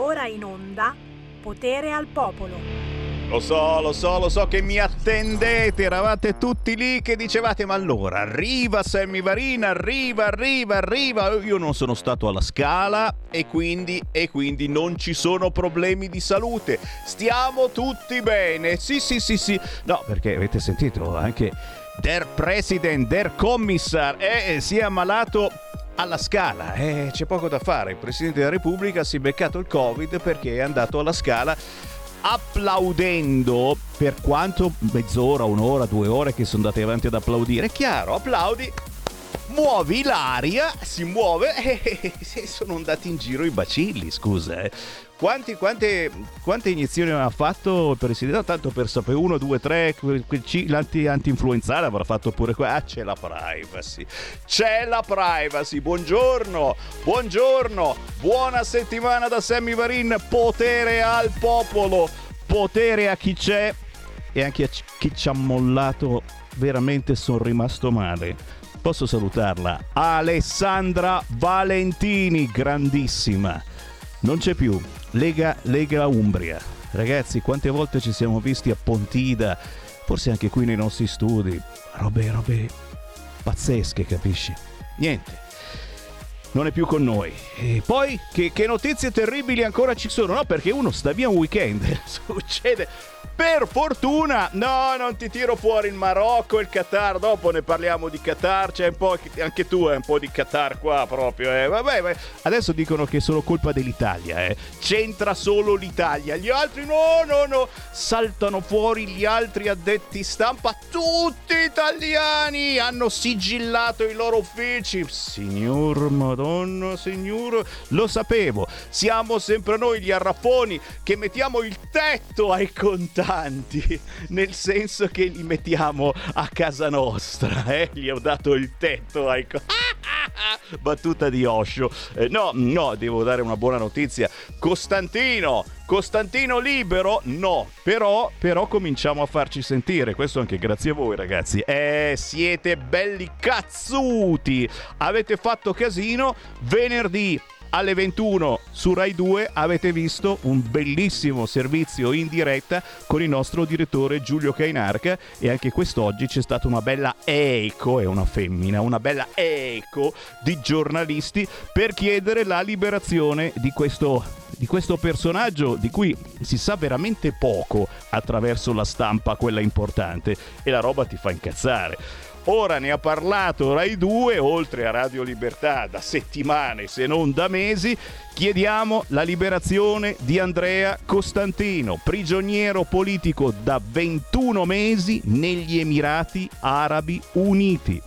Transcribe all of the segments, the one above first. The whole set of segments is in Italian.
Ora in onda Potere al Popolo. Lo so, lo so, lo so che mi attendete, eravate tutti lì che dicevate ma allora arriva Sammy Varina, arriva, arriva, arriva. Io non sono stato alla scala e quindi, e quindi non ci sono problemi di salute. Stiamo tutti bene. Sì, sì, sì, sì. No, perché avete sentito anche der President, der Commissar, eh, si è ammalato alla scala. Eh, c'è poco da fare. Il Presidente della Repubblica si è beccato il Covid perché è andato alla scala applaudendo per quanto mezz'ora, un'ora, due ore che sono andate avanti ad applaudire. È chiaro, applaudi, muovi l'aria, si muove e sono andati in giro i bacilli, scusa. Eh. Quanti, quante, quante, iniezioni ha fatto il presidente? Tanto per sapere, uno, due, tre, l'anti, anti-influenzale avrà fatto pure qua. Ah, c'è la privacy. C'è la privacy. Buongiorno, buongiorno, buona settimana da Sammy Varin. Potere al popolo, potere a chi c'è e anche a chi ci ha mollato. Veramente sono rimasto male. Posso salutarla? Alessandra Valentini, grandissima. Non c'è più Lega, Lega Umbria. Ragazzi, quante volte ci siamo visti a Pontida, forse anche qui nei nostri studi. Robe, robe pazzesche, capisci? Niente. Non è più con noi. E poi, che, che notizie terribili ancora ci sono? No, perché uno sta via un weekend. Succede per fortuna, no, non ti tiro fuori il Marocco e il Qatar. Dopo ne parliamo di Qatar. C'è un po', anche tu hai un po' di Qatar qua proprio. Eh. Vabbè, vabbè, adesso dicono che è solo colpa dell'Italia. Eh. C'entra solo l'Italia. Gli altri, no, no, no. Saltano fuori gli altri addetti stampa. Tutti italiani hanno sigillato i loro uffici. Signor Madonna, signor, lo sapevo. Siamo sempre noi gli arraffoni che mettiamo il tetto ai contatti tanti, nel senso che li mettiamo a casa nostra, eh? Gli ho dato il tetto ai... Battuta di Osho. Eh, no, no, devo dare una buona notizia. Costantino, Costantino libero? No, però, però cominciamo a farci sentire, questo anche grazie a voi ragazzi. Eh, siete belli cazzuti! Avete fatto casino venerdì alle 21 su Rai 2 avete visto un bellissimo servizio in diretta con il nostro direttore Giulio Cainarca e anche quest'oggi c'è stata una bella eco, è una femmina, una bella eco di giornalisti per chiedere la liberazione di questo di questo personaggio di cui si sa veramente poco attraverso la stampa, quella importante, e la roba ti fa incazzare. Ora ne ha parlato Rai 2, oltre a Radio Libertà, da settimane se non da mesi. Chiediamo la liberazione di Andrea Costantino, prigioniero politico da 21 mesi negli Emirati Arabi Uniti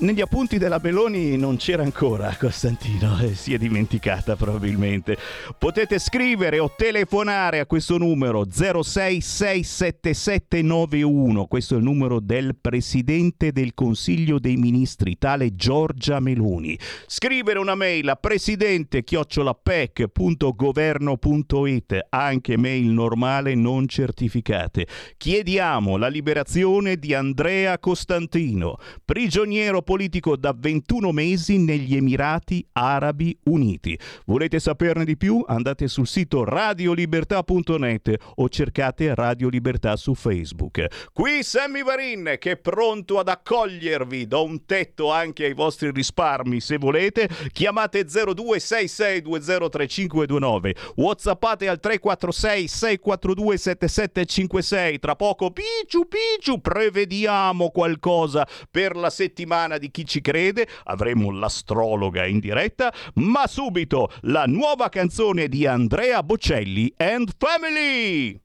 negli appunti della Meloni non c'era ancora Costantino, eh, si è dimenticata probabilmente. Potete scrivere o telefonare a questo numero 066771, questo è il numero del Presidente del Consiglio dei Ministri, tale Giorgia Meloni. Scrivere una mail a presidente-pec.governo.it, anche mail normale non certificate. Chiediamo la liberazione di Andrea Costantino, prigioniero politico da 21 mesi negli Emirati Arabi Uniti. Volete saperne di più? Andate sul sito radiolibertà.net o cercate Radio Libertà su Facebook. Qui Sammy Varin che è pronto ad accogliervi, do un tetto anche ai vostri risparmi se volete. Chiamate 0266203529, whatsappate al 346 642 7756. Tra poco picciu picciu prevediamo qualcosa per la settimana di chi ci crede, avremo l'astrologa in diretta, ma subito la nuova canzone di Andrea Bocelli and Family.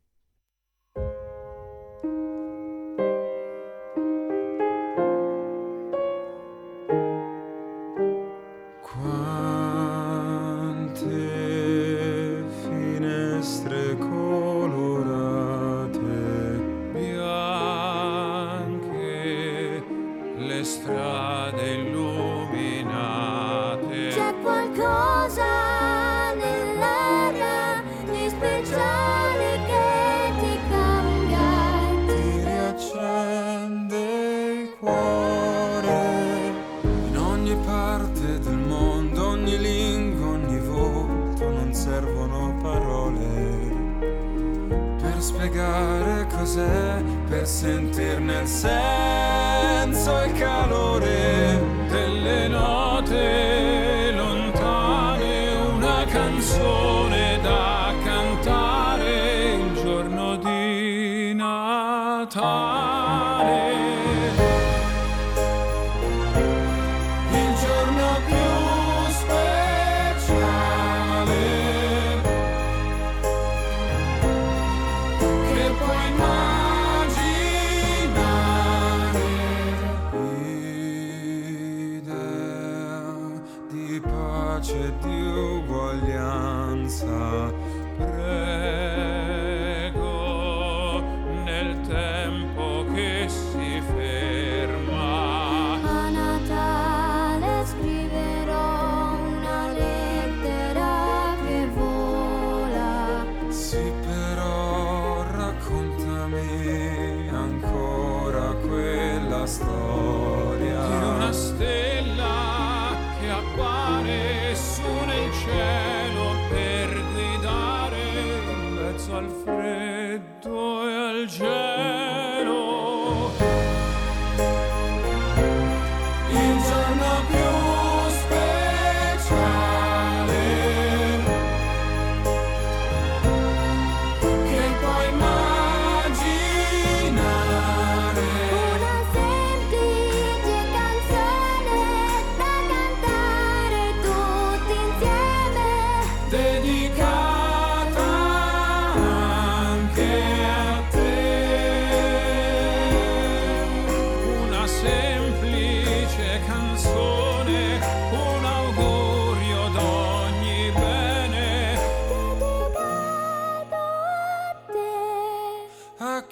Sentirne il senso e il calore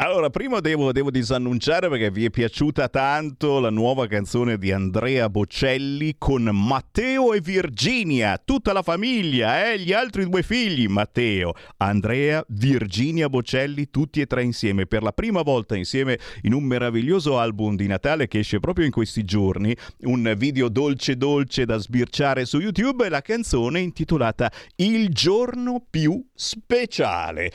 Allora, prima devo, devo, disannunciare perché vi è piaciuta tanto la nuova canzone di Andrea Bocelli con Matteo e Virginia, tutta la famiglia, eh? gli altri due figli, Matteo, Andrea, Virginia Bocelli, tutti e tre insieme, per la prima volta insieme in un meraviglioso album di Natale che esce proprio in questi giorni, un video dolce dolce da sbirciare su YouTube e la canzone intitolata Il giorno più speciale.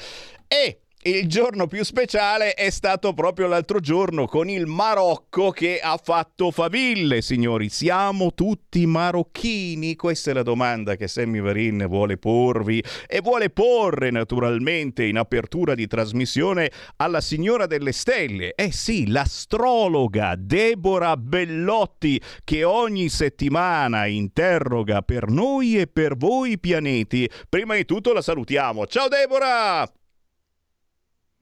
E il giorno più speciale è stato proprio l'altro giorno con il Marocco che ha fatto faville, signori. Siamo tutti marocchini? Questa è la domanda che Sammy Varin vuole porvi e vuole porre naturalmente in apertura di trasmissione alla signora delle stelle. Eh sì, l'astrologa Deborah Bellotti che ogni settimana interroga per noi e per voi pianeti. Prima di tutto la salutiamo. Ciao Deborah!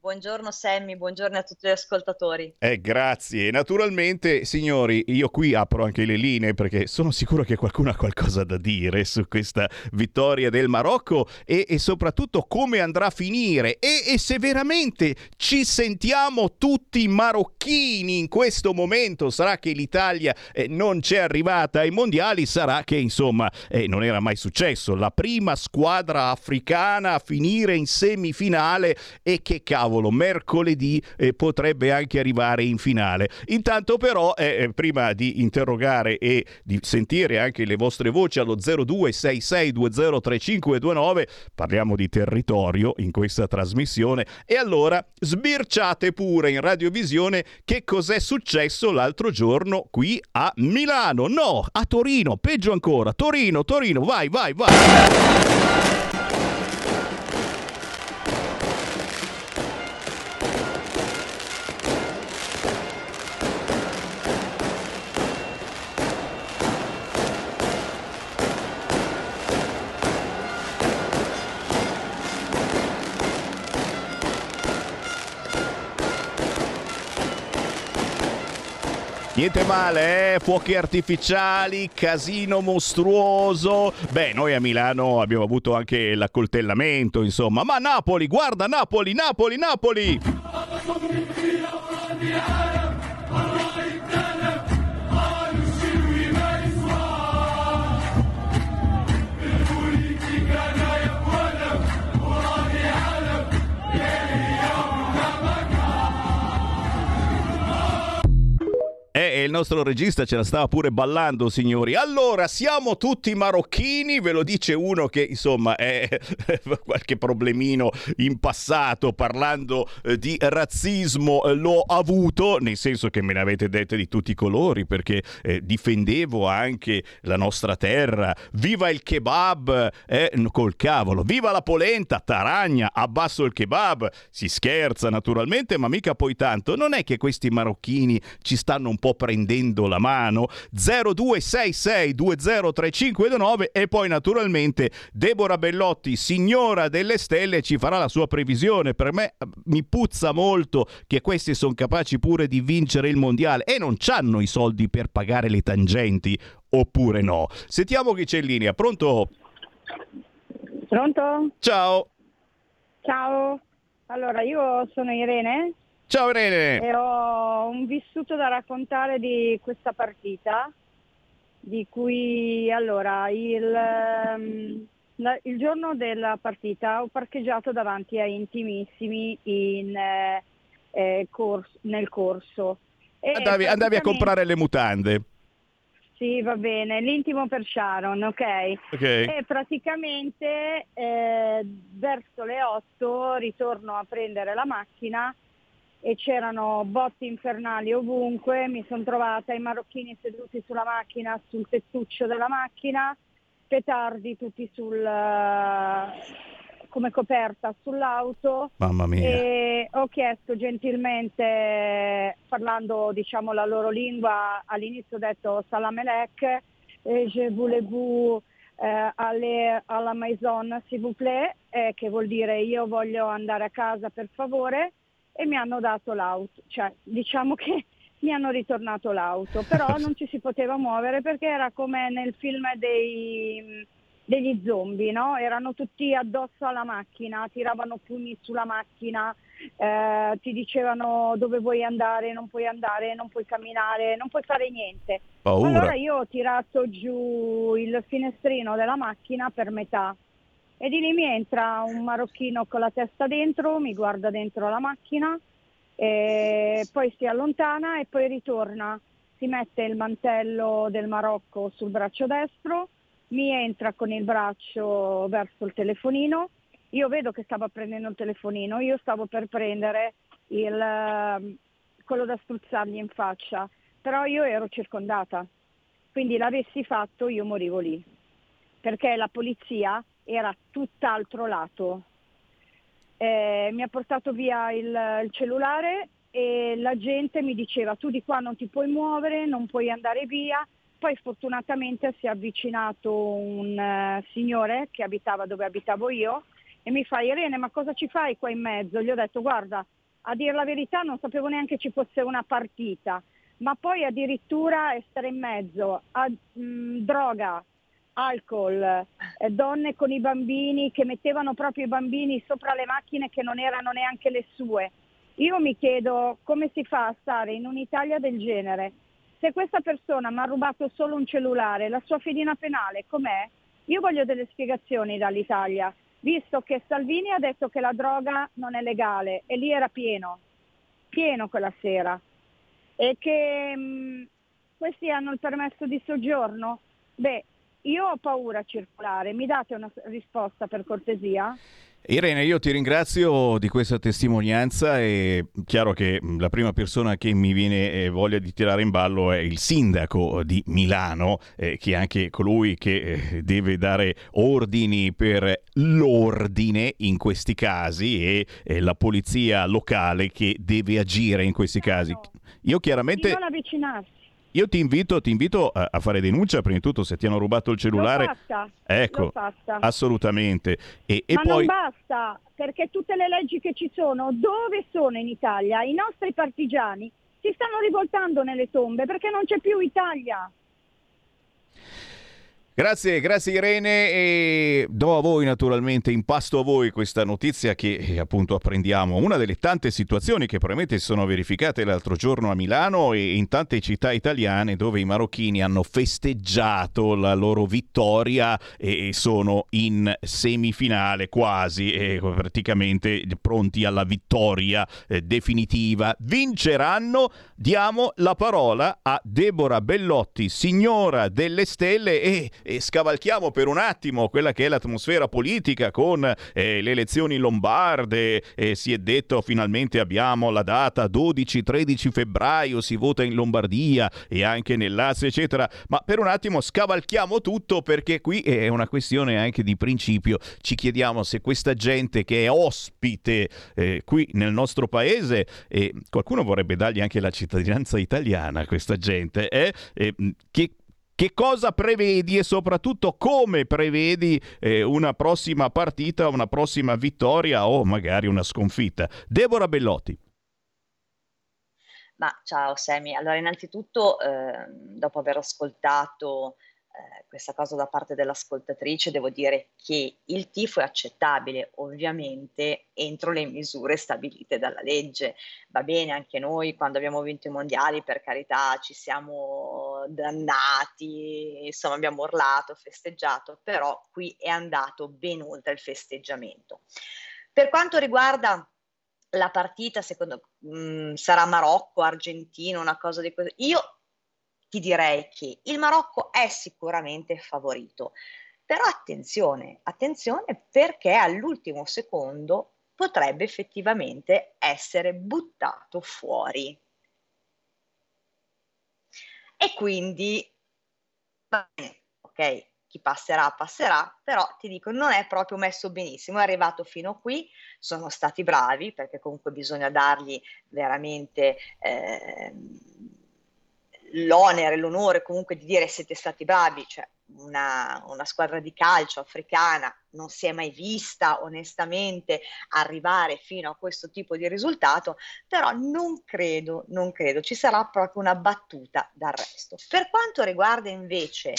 Buongiorno Sammy, buongiorno a tutti gli ascoltatori. Eh, grazie. Naturalmente, signori, io qui apro anche le linee perché sono sicuro che qualcuno ha qualcosa da dire su questa vittoria del Marocco e, e soprattutto come andrà a finire e, e, se veramente ci sentiamo tutti marocchini in questo momento. Sarà che l'Italia eh, non c'è arrivata ai mondiali, sarà che insomma eh, non era mai successo. La prima squadra africana a finire in semifinale e che cavolo cavolo, mercoledì eh, potrebbe anche arrivare in finale. Intanto però, eh, eh prima di interrogare e di sentire anche le vostre voci allo 0266203529, parliamo di territorio in questa trasmissione e allora sbirciate pure in radiovisione che cos'è successo l'altro giorno qui a Milano. No, a Torino, peggio ancora. Torino, Torino, vai, vai, vai. Niente male, eh? fuochi artificiali, casino mostruoso. Beh, noi a Milano abbiamo avuto anche l'accoltellamento, insomma. Ma Napoli, guarda Napoli, Napoli, Napoli! Il nostro regista ce la stava pure ballando, signori. Allora, siamo tutti marocchini, ve lo dice uno che, insomma, è qualche problemino in passato parlando eh, di razzismo eh, l'ho avuto, nel senso che me ne avete dette di tutti i colori, perché eh, difendevo anche la nostra terra. Viva il kebab, eh, col cavolo. Viva la polenta, taragna, abbasso il kebab. Si scherza naturalmente, ma mica poi tanto. Non è che questi marocchini ci stanno un po' prendendo la mano. 0266203529 e poi naturalmente Deborah Bellotti signora delle stelle ci farà la sua previsione. Per me mi puzza molto che questi sono capaci pure di vincere il mondiale e non hanno i soldi per pagare le tangenti oppure no? Sentiamo chi c'è in linea. Pronto? Pronto? ciao. Ciao. Allora, io sono Irene ciao Irene e ho un vissuto da raccontare di questa partita, di cui allora il, ehm, il giorno della partita ho parcheggiato davanti a Intimissimi in, eh, eh, cors- nel corso. E andavi, andavi a praticamente- comprare le mutande Sì, va bene, l'intimo per Sharon, ok. ok E praticamente eh, verso le 8 ritorno a prendere la macchina e c'erano botti infernali ovunque, mi sono trovata i marocchini seduti sulla macchina, sul tettuccio della macchina, petardi tutti sul, eh, come coperta sull'auto. Mamma mia. E ho chiesto gentilmente, parlando diciamo la loro lingua, all'inizio ho detto salam alek, eh, je voulez-vous eh, aller à la maison s'il vous plaît, eh, che vuol dire io voglio andare a casa per favore e mi hanno dato l'auto, cioè diciamo che mi hanno ritornato l'auto, però non ci si poteva muovere perché era come nel film dei, degli zombie, no? Erano tutti addosso alla macchina, tiravano pugni sulla macchina, eh, ti dicevano dove vuoi andare, non puoi andare, non puoi camminare, non puoi fare niente. paura Allora io ho tirato giù il finestrino della macchina per metà e di lì mi entra un marocchino con la testa dentro, mi guarda dentro la macchina, poi si allontana e poi ritorna, si mette il mantello del Marocco sul braccio destro, mi entra con il braccio verso il telefonino, io vedo che stava prendendo il telefonino, io stavo per prendere il, ehm, quello da spruzzargli in faccia, però io ero circondata, quindi l'avessi fatto io morivo lì, perché la polizia era tutt'altro lato. Eh, mi ha portato via il, il cellulare e la gente mi diceva tu di qua non ti puoi muovere, non puoi andare via. Poi fortunatamente si è avvicinato un eh, signore che abitava dove abitavo io e mi fa Irene ma cosa ci fai qua in mezzo? Gli ho detto guarda a dire la verità non sapevo neanche ci fosse una partita, ma poi addirittura essere in mezzo a mh, droga, alcol, donne con i bambini che mettevano proprio i bambini sopra le macchine che non erano neanche le sue. Io mi chiedo come si fa a stare in un'Italia del genere. Se questa persona mi ha rubato solo un cellulare, la sua fedina penale com'è? Io voglio delle spiegazioni dall'Italia, visto che Salvini ha detto che la droga non è legale e lì era pieno, pieno quella sera, e che mh, questi hanno il permesso di soggiorno. Beh, io ho paura a circolare, mi date una risposta per cortesia? Irene, io ti ringrazio di questa testimonianza e chiaro che la prima persona che mi viene eh, voglia di tirare in ballo è il sindaco di Milano, eh, che è anche colui che eh, deve dare ordini per l'ordine in questi casi e eh, la polizia locale che deve agire in questi casi. Io Di chiaramente non avvicinarsi. Io ti invito, ti invito a, a fare denuncia prima di tutto se ti hanno rubato il cellulare. L'ho fatta, Ecco, l'ho fatta. assolutamente. E, e Ma poi non basta, perché tutte le leggi che ci sono, dove sono in Italia? I nostri partigiani si stanno rivoltando nelle tombe perché non c'è più Italia. Grazie, grazie Irene e do a voi naturalmente, impasto a voi questa notizia che eh, appunto apprendiamo, una delle tante situazioni che probabilmente si sono verificate l'altro giorno a Milano e in tante città italiane dove i marocchini hanno festeggiato la loro vittoria e sono in semifinale quasi e praticamente pronti alla vittoria eh, definitiva. Vinceranno, diamo la parola a Deborah Bellotti, signora delle stelle e e scavalchiamo per un attimo quella che è l'atmosfera politica con eh, le elezioni lombarde, eh, si è detto finalmente abbiamo la data 12-13 febbraio, si vota in Lombardia e anche nel Lazio, eccetera, ma per un attimo scavalchiamo tutto perché qui è una questione anche di principio, ci chiediamo se questa gente che è ospite eh, qui nel nostro paese, e qualcuno vorrebbe dargli anche la cittadinanza italiana a questa gente, eh, che che cosa prevedi e soprattutto come prevedi eh, una prossima partita, una prossima vittoria o magari una sconfitta? Deborah Bellotti. Ma ciao Semi, allora innanzitutto eh, dopo aver ascoltato eh, questa cosa da parte dell'ascoltatrice, devo dire che il tifo è accettabile, ovviamente entro le misure stabilite dalla legge. Va bene anche noi quando abbiamo vinto i mondiali, per carità, ci siamo dannati, insomma abbiamo urlato, festeggiato, però qui è andato ben oltre il festeggiamento. Per quanto riguarda la partita, secondo mh, sarà Marocco, Argentina, una cosa di questo. Io ti direi che il Marocco è sicuramente favorito. Però attenzione, attenzione perché all'ultimo secondo potrebbe effettivamente essere buttato fuori. E quindi, ok, chi passerà passerà, però ti dico non è proprio messo benissimo, è arrivato fino qui, sono stati bravi perché comunque bisogna dargli veramente... Eh, l'onere, l'onore comunque di dire siete stati bravi, cioè una, una, squadra di calcio africana non si è mai vista onestamente arrivare fino a questo tipo di risultato, però non credo, non credo, ci sarà proprio una battuta d'arresto. Per quanto riguarda invece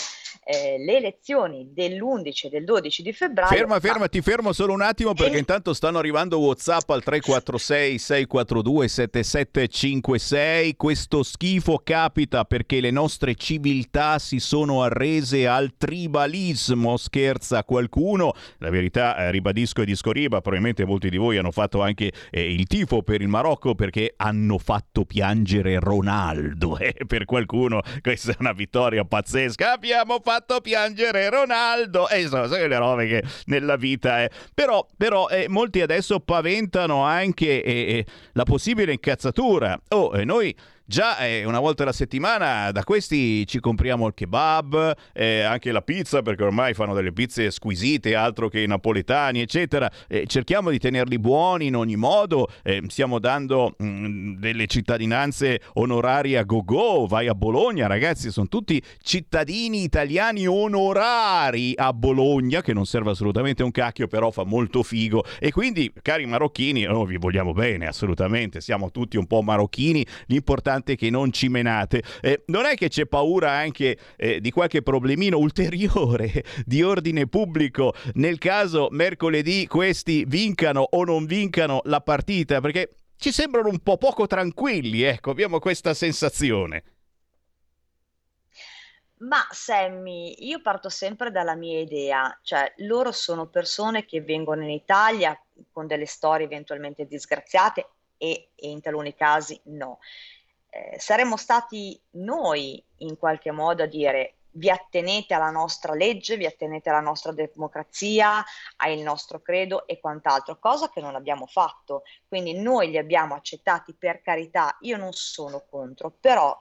eh, le elezioni dell'11 e del 12 di febbraio... Ferma, ferma, ti fermo solo un attimo perché e... intanto stanno arrivando Whatsapp al 346 642 7756, questo schifo capita perché le nostre civiltà si sono arrese al tribalismo, scherza qualcuno. La verità, eh, ribadisco e disco riba, probabilmente molti di voi hanno fatto anche eh, il tifo per il Marocco perché hanno fatto piangere Ronaldo. Eh, per qualcuno questa è una vittoria pazzesca. Abbiamo fatto piangere Ronaldo. E insomma, sono le robe che nella vita è. Però, però eh, molti adesso paventano anche eh, eh, la possibile incazzatura. Oh, noi Già eh, una volta alla settimana da questi ci compriamo il kebab, eh, anche la pizza, perché ormai fanno delle pizze squisite, altro che napoletani, eccetera. Eh, cerchiamo di tenerli buoni in ogni modo. Eh, stiamo dando mh, mm, delle cittadinanze onorarie a go-go. Vai a Bologna, ragazzi, sono tutti cittadini italiani onorari a Bologna, che non serve assolutamente un cacchio, però fa molto figo. E quindi, cari marocchini, oh, vi vogliamo bene, assolutamente. Siamo tutti un po' marocchini. L'importante importante che non ci menate. Eh, non è che c'è paura anche eh, di qualche problemino ulteriore di ordine pubblico nel caso mercoledì questi vincano o non vincano la partita? Perché ci sembrano un po' poco tranquilli, ecco, abbiamo questa sensazione. Ma Sammy, io parto sempre dalla mia idea, cioè loro sono persone che vengono in Italia con delle storie eventualmente disgraziate e, e in taluni casi no eh, saremmo stati noi in qualche modo a dire vi attenete alla nostra legge, vi attenete alla nostra democrazia, al nostro credo e quant'altro, cosa che non abbiamo fatto. Quindi noi li abbiamo accettati per carità, io non sono contro, però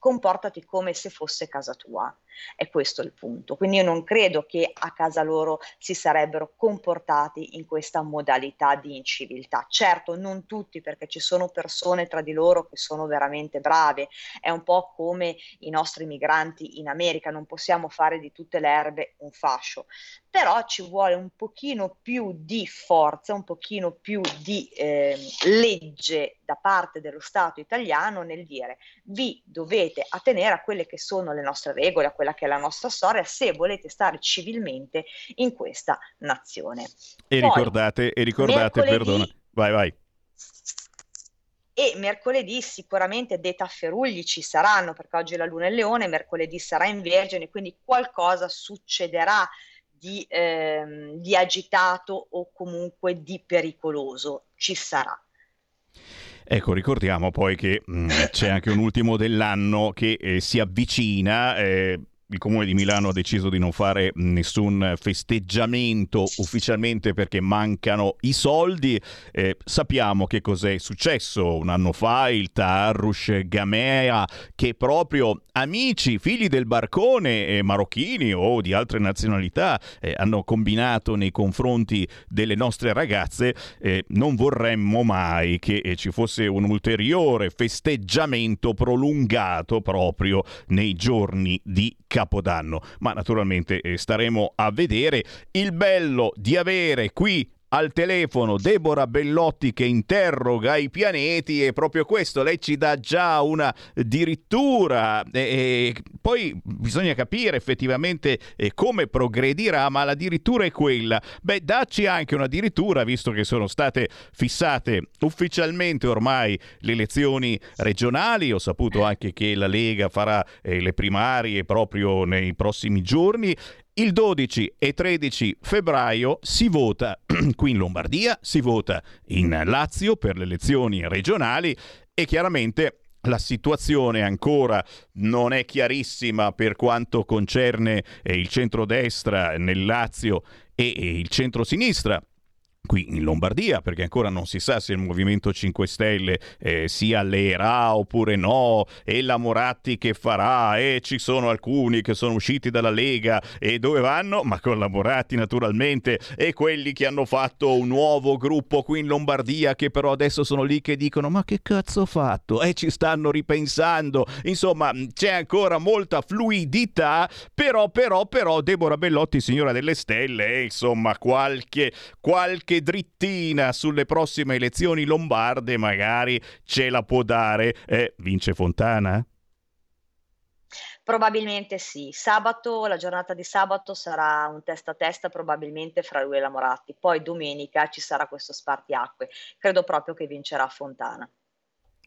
comportati come se fosse casa tua. È questo il punto. Quindi io non credo che a casa loro si sarebbero comportati in questa modalità di inciviltà. Certo, non tutti, perché ci sono persone tra di loro che sono veramente brave. È un po' come i nostri migranti in America, non possiamo fare di tutte le erbe un fascio, però ci vuole un pochino più di forza, un pochino più di eh, legge da parte dello Stato italiano nel dire vi dovete attenere a quelle che sono le nostre regole, a quella che è la nostra storia, se volete stare civilmente in questa nazione. E Poi, ricordate, e ricordate, perdona, vai, vai. E mercoledì sicuramente dei tafferugli ci saranno, perché oggi è la luna e leone, mercoledì sarà in vergine, quindi qualcosa succederà di, ehm, di agitato o comunque di pericoloso, ci sarà. Ecco, ricordiamo poi che mh, mm, c'è anche un ultimo dell'anno che eh, si avvicina. Eh, il comune di Milano ha deciso di non fare nessun festeggiamento ufficialmente perché mancano i soldi. Eh, sappiamo che cos'è successo un anno fa, il Tarrush Gamea, che proprio amici, figli del barcone, eh, marocchini o di altre nazionalità, eh, hanno combinato nei confronti delle nostre ragazze. Eh, non vorremmo mai che eh, ci fosse un ulteriore festeggiamento prolungato proprio nei giorni di Capodanno. Ma naturalmente eh, staremo a vedere il bello di avere qui al telefono Deborah Bellotti che interroga i pianeti e proprio questo lei ci dà già una dirittura. E, poi bisogna capire effettivamente eh, come progredirà ma la dirittura è quella. Beh dacci anche una dirittura visto che sono state fissate ufficialmente ormai le elezioni regionali. Ho saputo anche che la Lega farà eh, le primarie proprio nei prossimi giorni il 12 e 13 febbraio si vota qui in Lombardia, si vota in Lazio per le elezioni regionali e chiaramente la situazione ancora non è chiarissima per quanto concerne eh, il centrodestra nel Lazio e il centrosinistra qui in Lombardia, perché ancora non si sa se il Movimento 5 Stelle eh, si alleerà oppure no, e la Moratti che farà, e ci sono alcuni che sono usciti dalla Lega e dove vanno? Ma con la Moratti naturalmente, e quelli che hanno fatto un nuovo gruppo qui in Lombardia che però adesso sono lì che dicono ma che cazzo ho fatto? E ci stanno ripensando, insomma c'è ancora molta fluidità, però però però Deborah Bellotti, signora delle stelle, eh, insomma qualche, qualche drittina sulle prossime elezioni lombarde magari ce la può dare. Eh, vince Fontana? Probabilmente sì. Sabato, la giornata di sabato sarà un testa a testa probabilmente fra lui e la Moratti. Poi domenica ci sarà questo spartiacque. Credo proprio che vincerà Fontana.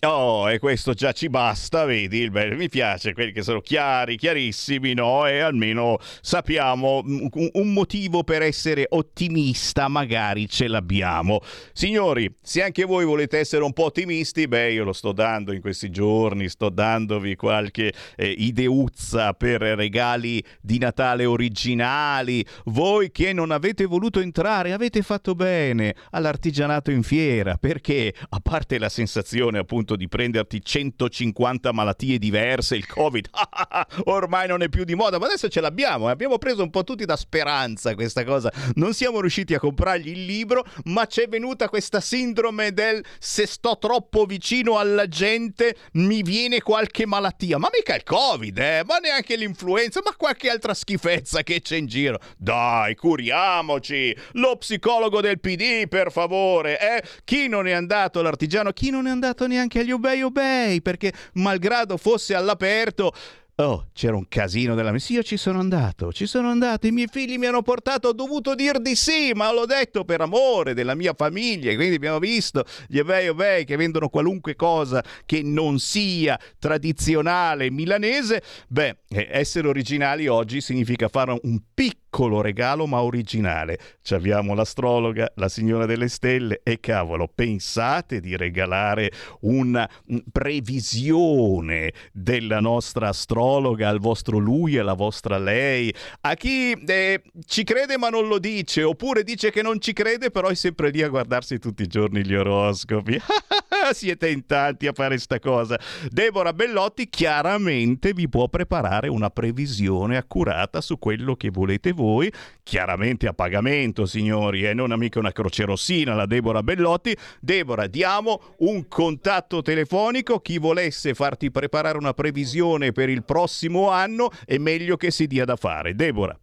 Oh, e questo già ci basta, vedi? Beh, mi piace quelli che sono chiari, chiarissimi, no? E almeno sappiamo un, un, motivo per essere ottimista, magari ce l'abbiamo. Signori, se anche voi volete essere un po' ottimisti, beh, io lo sto dando in questi giorni, sto dandovi qualche eh, ideuzza per regali di Natale originali. Voi che non avete voluto entrare, avete fatto bene all'artigianato in fiera, perché a parte la sensazione appunto di prenderti 150 malattie diverse, il Covid ormai non è più di moda, ma adesso ce l'abbiamo, abbiamo preso un po' tutti da speranza questa cosa, non siamo riusciti a comprargli il libro, ma c'è venuta questa sindrome del se sto troppo vicino alla gente mi viene qualche malattia, ma mica il Covid, eh? ma neanche l'influenza, ma qualche altra schifezza che c'è in giro. Dai, curiamoci, lo psicologo del PD, per favore, eh? Chi non è andato all'artigiano, chi non è andato neanche agli obei obei, perché malgrado fosse all'aperto Oh, c'era un casino della Sì, io ci sono andato, ci sono andato, i miei figli mi hanno portato, ho dovuto dir di sì, ma l'ho detto per amore della mia famiglia, quindi abbiamo visto gli ebei obei che vendono qualunque cosa che non sia tradizionale milanese. Beh, eh, essere originali oggi significa fare un piccolo regalo ma originale. Ci abbiamo l'astrologa, la signora delle stelle e cavolo, pensate di regalare una previsione della nostra astrologa astrologa, al vostro lui e alla vostra lei, a chi eh, ci crede ma non lo dice, oppure dice che non ci crede però è sempre lì a guardarsi tutti i giorni gli oroscopi. siete in tanti a fare sta cosa. Deborah Bellotti chiaramente vi può preparare una previsione accurata su quello che volete voi, chiaramente a pagamento, signori, e eh? non mica una croce rossina la Deborah Bellotti. Deborah, diamo un contatto telefonico, chi volesse farti preparare una previsione per il prossimo anno è meglio che si dia da fare. Deborah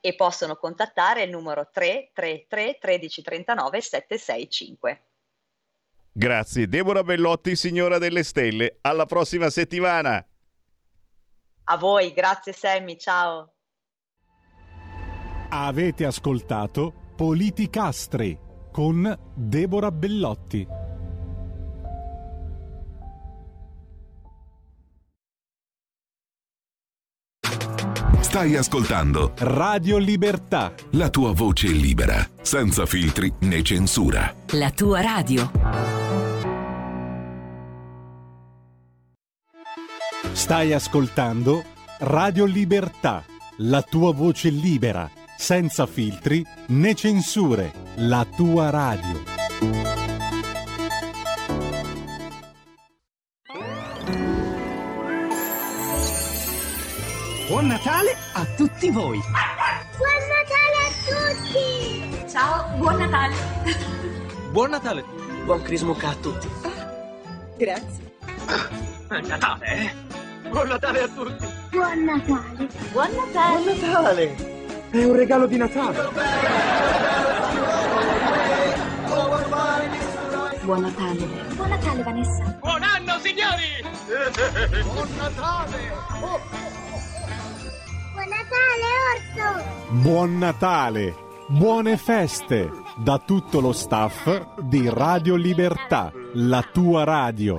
e possono contattare il numero 333 1339 765. Grazie Deborah Bellotti, signora delle stelle. Alla prossima settimana. A voi, grazie Sammy, ciao. Avete ascoltato Politicastri con Deborah Bellotti. Stai ascoltando Radio Libertà. La tua voce libera, senza filtri né censura. La tua radio. Stai ascoltando Radio Libertà. La tua voce libera, senza filtri né censure. La tua radio. Buon Natale a tutti voi! Buon Natale a tutti! Ciao, buon Natale! Buon Natale! Buon Crismuca a tutti! Grazie! È Natale, eh? Buon Natale a tutti! Buon Natale! Buon Natale! Buon Natale! È un regalo di Natale! Buon Natale! Buon Natale, Vanessa! Buon anno, signori! Buon Natale! Oh. Buon Natale, Orso! Buon Natale! Buone feste da tutto lo staff di Radio Libertà, la tua radio.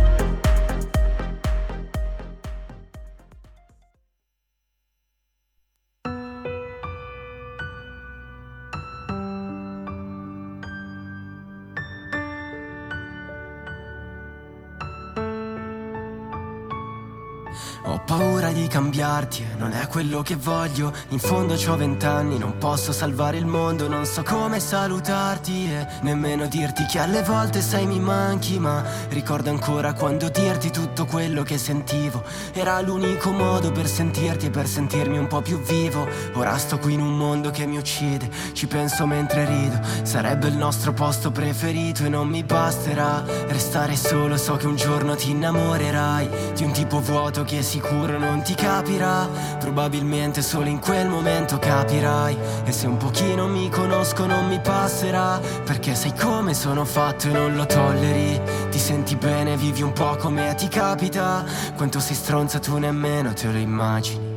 Cambiarti non è quello che voglio. In fondo ho vent'anni, non posso salvare il mondo Non so come salutarti e nemmeno dirti che alle volte sai mi manchi Ma ricordo ancora quando dirti tutto quello che sentivo. Era l'unico modo per sentirti e per sentirmi un po' più vivo. Ora sto qui in un mondo che mi uccide, ci penso mentre rido. Sarebbe il nostro posto preferito e non mi basterà Restare solo, so che un giorno ti innamorerai Di un tipo vuoto che sicuro non ti capirà Probabilmente solo in quel momento capirai. E se un pochino mi conosco non mi passerà Perché sai come sono fatto e non lo tolleri. Ti senti bene, vivi un po' come ti capita. Quanto sei stronza tu nemmeno te lo immagini.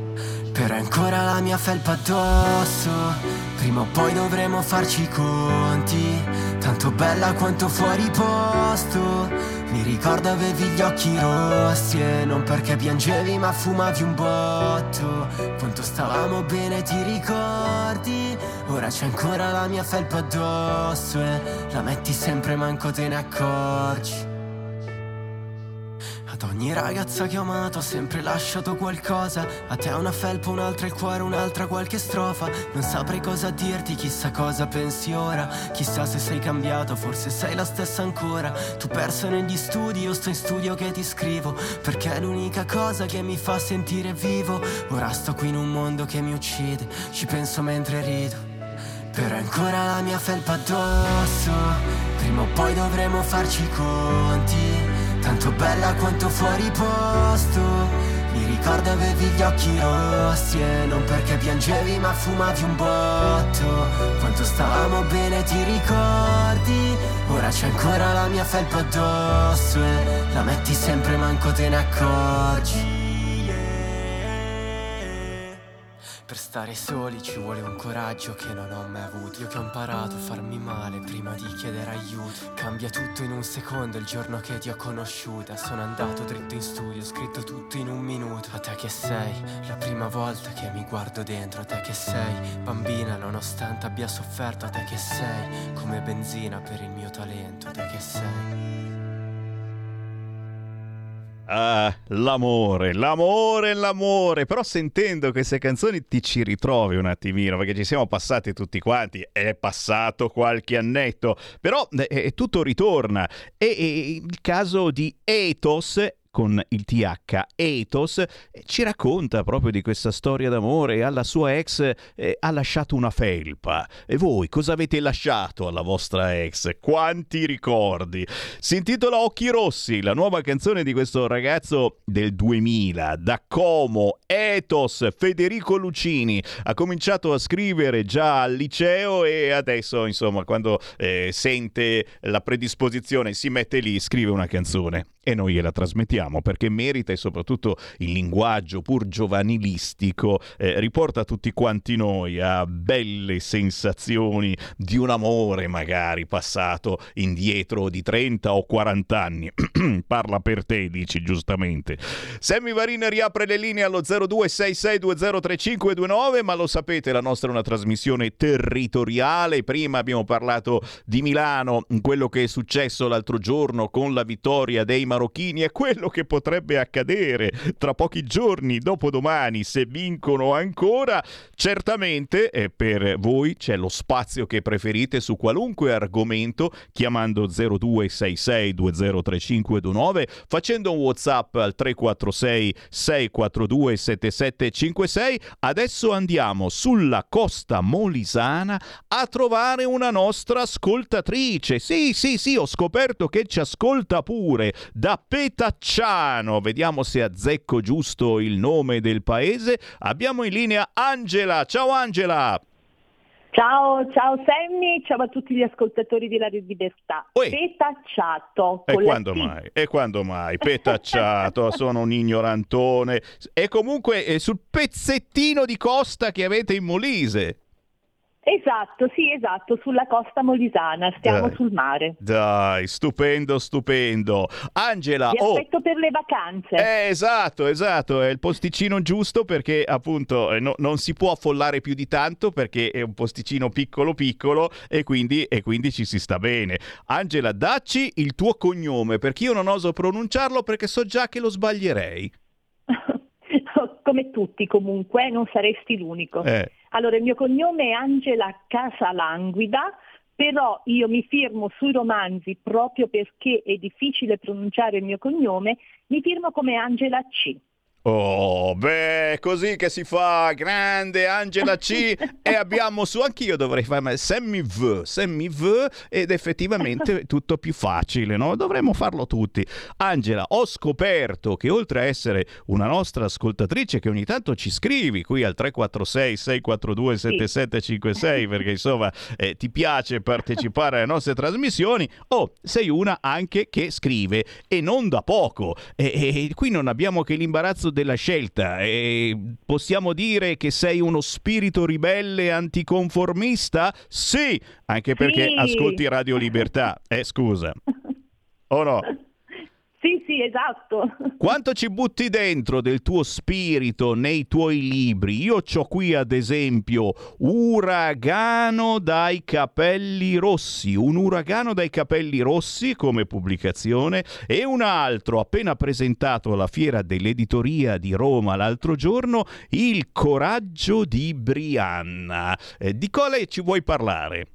Però ancora la mia felpa addosso. Prima o poi dovremo farci i conti. Tanto bella quanto fuori posto Mi ricordo avevi gli occhi rossi E non perché piangevi ma fumavi un botto. Quanto stavamo bene ti ricordi? Ora c'è ancora la mia felpa addosso E la metti sempre manco te ne accorgi ad ogni ragazza che ho amato ho sempre lasciato qualcosa. A te una felpa, un'altra il cuore, un'altra qualche strofa. Non saprei cosa dirti, chissà cosa pensi ora. Chissà se sei cambiato, forse sei la stessa ancora. Tu perso negli studi, io sto in studio che ti scrivo. Perché è l'unica cosa che mi fa sentire vivo. Ora sto qui in un mondo che mi uccide Ci penso mentre rido. Però ancora la mia felpa addosso. Prima o poi dovremo farci i conti Tanto bella quanto fuori posto. Mi ricordo avevi gli occhi rossi E non perché piangevi ma fumavi un botto. Quanto stavamo bene ti ricordi? Ora c'è ancora la mia felpa addosso E la metti sempre manco te ne accorgi Per stare soli ci vuole un coraggio che non ho mai avuto. Io che ho imparato a farmi male prima di chiedere aiuto. Cambia tutto in un secondo il giorno che ti ho conosciuta. Sono andato dritto in studio, ho scritto tutto in un minuto. A te che sei, la prima volta che mi guardo dentro. A te che sei, bambina, nonostante abbia sofferto. A te che sei, come benzina per il mio talento. A te che sei. Ah, l'amore, l'amore, l'amore. Però sentendo queste canzoni ti ci ritrovi un attimino, perché ci siamo passati tutti quanti, è passato qualche annetto, però eh, tutto ritorna. E, e il caso di Ethos con il TH Ethos, ci racconta proprio di questa storia d'amore. Alla sua ex eh, ha lasciato una felpa. E voi cosa avete lasciato alla vostra ex? Quanti ricordi? Si intitola Occhi Rossi, la nuova canzone di questo ragazzo del 2000, da Como, Ethos, Federico Lucini. Ha cominciato a scrivere già al liceo e adesso, insomma, quando eh, sente la predisposizione, si mette lì, scrive una canzone e noi gliela trasmettiamo perché merita e soprattutto il linguaggio pur giovanilistico eh, riporta tutti quanti noi a belle sensazioni di un amore magari passato indietro di 30 o 40 anni. Parla per te, dici giustamente. Sammy Varina riapre le linee allo 0266203529, ma lo sapete, la nostra è una trasmissione territoriale. Prima abbiamo parlato di Milano, quello che è successo l'altro giorno con la vittoria dei marocchini e quello che potrebbe accadere tra pochi giorni, dopodomani, se vincono ancora. Certamente eh, per voi c'è lo spazio che preferite su qualunque argomento chiamando 0266203529, facendo un WhatsApp al 346 642 7756. Adesso andiamo sulla costa molisana a trovare una nostra ascoltatrice. Sì, sì, sì, ho scoperto che ci ascolta pure da Petacciano. Vediamo se azzecco giusto il nome del paese. Abbiamo in linea Angela. Ciao Angela. Ciao, ciao Sammy, ciao a tutti gli ascoltatori di Radio Libertà. Oi. Petacciato. E quando T. mai? E quando mai? Petacciato, sono un ignorantone. E comunque eh, sul pezzettino di costa che avete in Molise. Esatto, sì, esatto, sulla costa molisana, stiamo Dai. sul mare. Dai, stupendo, stupendo. Angela, Vi oh, aspetto per le vacanze. Eh, esatto, esatto, è il posticino giusto perché appunto eh, no- non si può affollare più di tanto perché è un posticino piccolo piccolo e quindi, e quindi ci si sta bene. Angela, dacci il tuo cognome perché io non oso pronunciarlo perché so già che lo sbaglierei. Come tutti comunque, non saresti l'unico. Eh. Allora, il mio cognome è Angela Casalanguida, però io mi firmo sui romanzi proprio perché è difficile pronunciare il mio cognome, mi firmo come Angela C. Oh, beh, così che si fa, grande Angela C. e abbiamo su, anch'io dovrei fare Sammy V, Sammy V ed effettivamente è tutto più facile, no? Dovremmo farlo tutti. Angela, ho scoperto che oltre a essere una nostra ascoltatrice che ogni tanto ci scrivi qui al 346 642 7756 perché insomma eh, ti piace partecipare alle nostre trasmissioni, oh, sei una anche che scrive e non da poco. E, e qui non abbiamo che l'imbarazzo della scelta. E possiamo dire che sei uno spirito ribelle anticonformista? Sì, anche perché Sì. ascolti Radio Libertà. Eh, scusa. O no? Sì, sì, esatto. Quanto ci butti dentro del tuo spirito nei tuoi libri? Io ho qui ad esempio Uragano dai capelli rossi, un uragano dai capelli rossi come pubblicazione e un altro appena presentato alla fiera dell'editoria di Roma l'altro giorno, Il coraggio di Brianna. Eh, di quale ci vuoi parlare?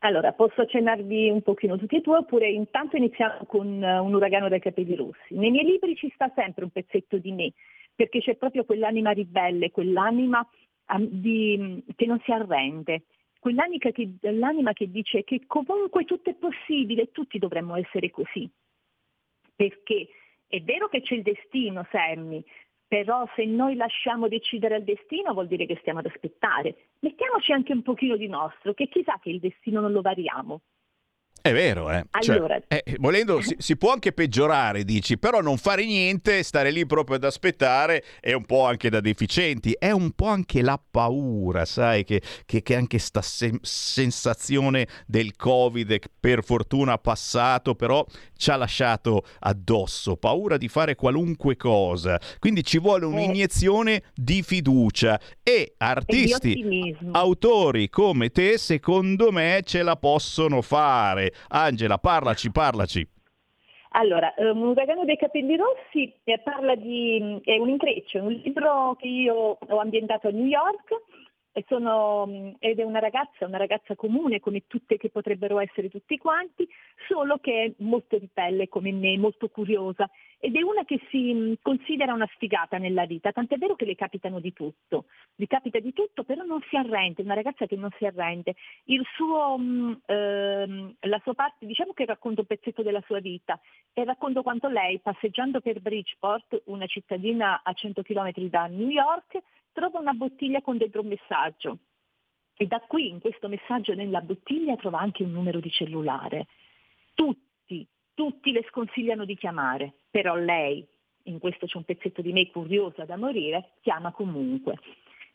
Allora, posso accennarvi un pochino tutti e due oppure intanto iniziamo con eh, un uragano dai capelli rossi. Nei miei libri ci sta sempre un pezzetto di me, perché c'è proprio quell'anima ribelle, quell'anima di- che non si arrende, quell'anima che, l'anima che dice che comunque tutto è possibile, tutti dovremmo essere così. Perché è vero che c'è il destino, Sammy, però se noi lasciamo decidere al destino vuol dire che stiamo ad aspettare. Mettiamoci anche un pochino di nostro, che chissà che il destino non lo variamo. È vero, eh. Cioè, Allora- eh, volendo si, si può anche peggiorare, dici, però non fare niente, stare lì proprio ad aspettare è un po' anche da deficienti, è un po' anche la paura, sai, che, che, che anche sta sen- sensazione del Covid per fortuna ha passato, però ci ha lasciato addosso, paura di fare qualunque cosa, quindi ci vuole un'iniezione di fiducia e artisti, ottimismo. autori come te, secondo me ce la possono fare. Angela, parlaci, parlaci. Allora, eh, un uragano dei capelli rossi eh, parla di, è un intreccio, è un libro che io ho ambientato a New York sono, ed è una ragazza, una ragazza comune come tutte che potrebbero essere tutti quanti, solo che è molto di pelle come me, molto curiosa. Ed è una che si considera una sfigata nella vita, tant'è vero che le capitano di tutto, le capita di tutto, però non si arrende, una ragazza che non si arrende. Suo, ehm, la sua parte, diciamo che racconta un pezzetto della sua vita. E racconto quanto lei, passeggiando per Bridgeport, una cittadina a 100 km da New York, trova una bottiglia con dentro un messaggio. E da qui, in questo messaggio nella bottiglia, trova anche un numero di cellulare. Tutti, tutti le sconsigliano di chiamare, però lei, in questo c'è un pezzetto di me curiosa da morire, chiama comunque.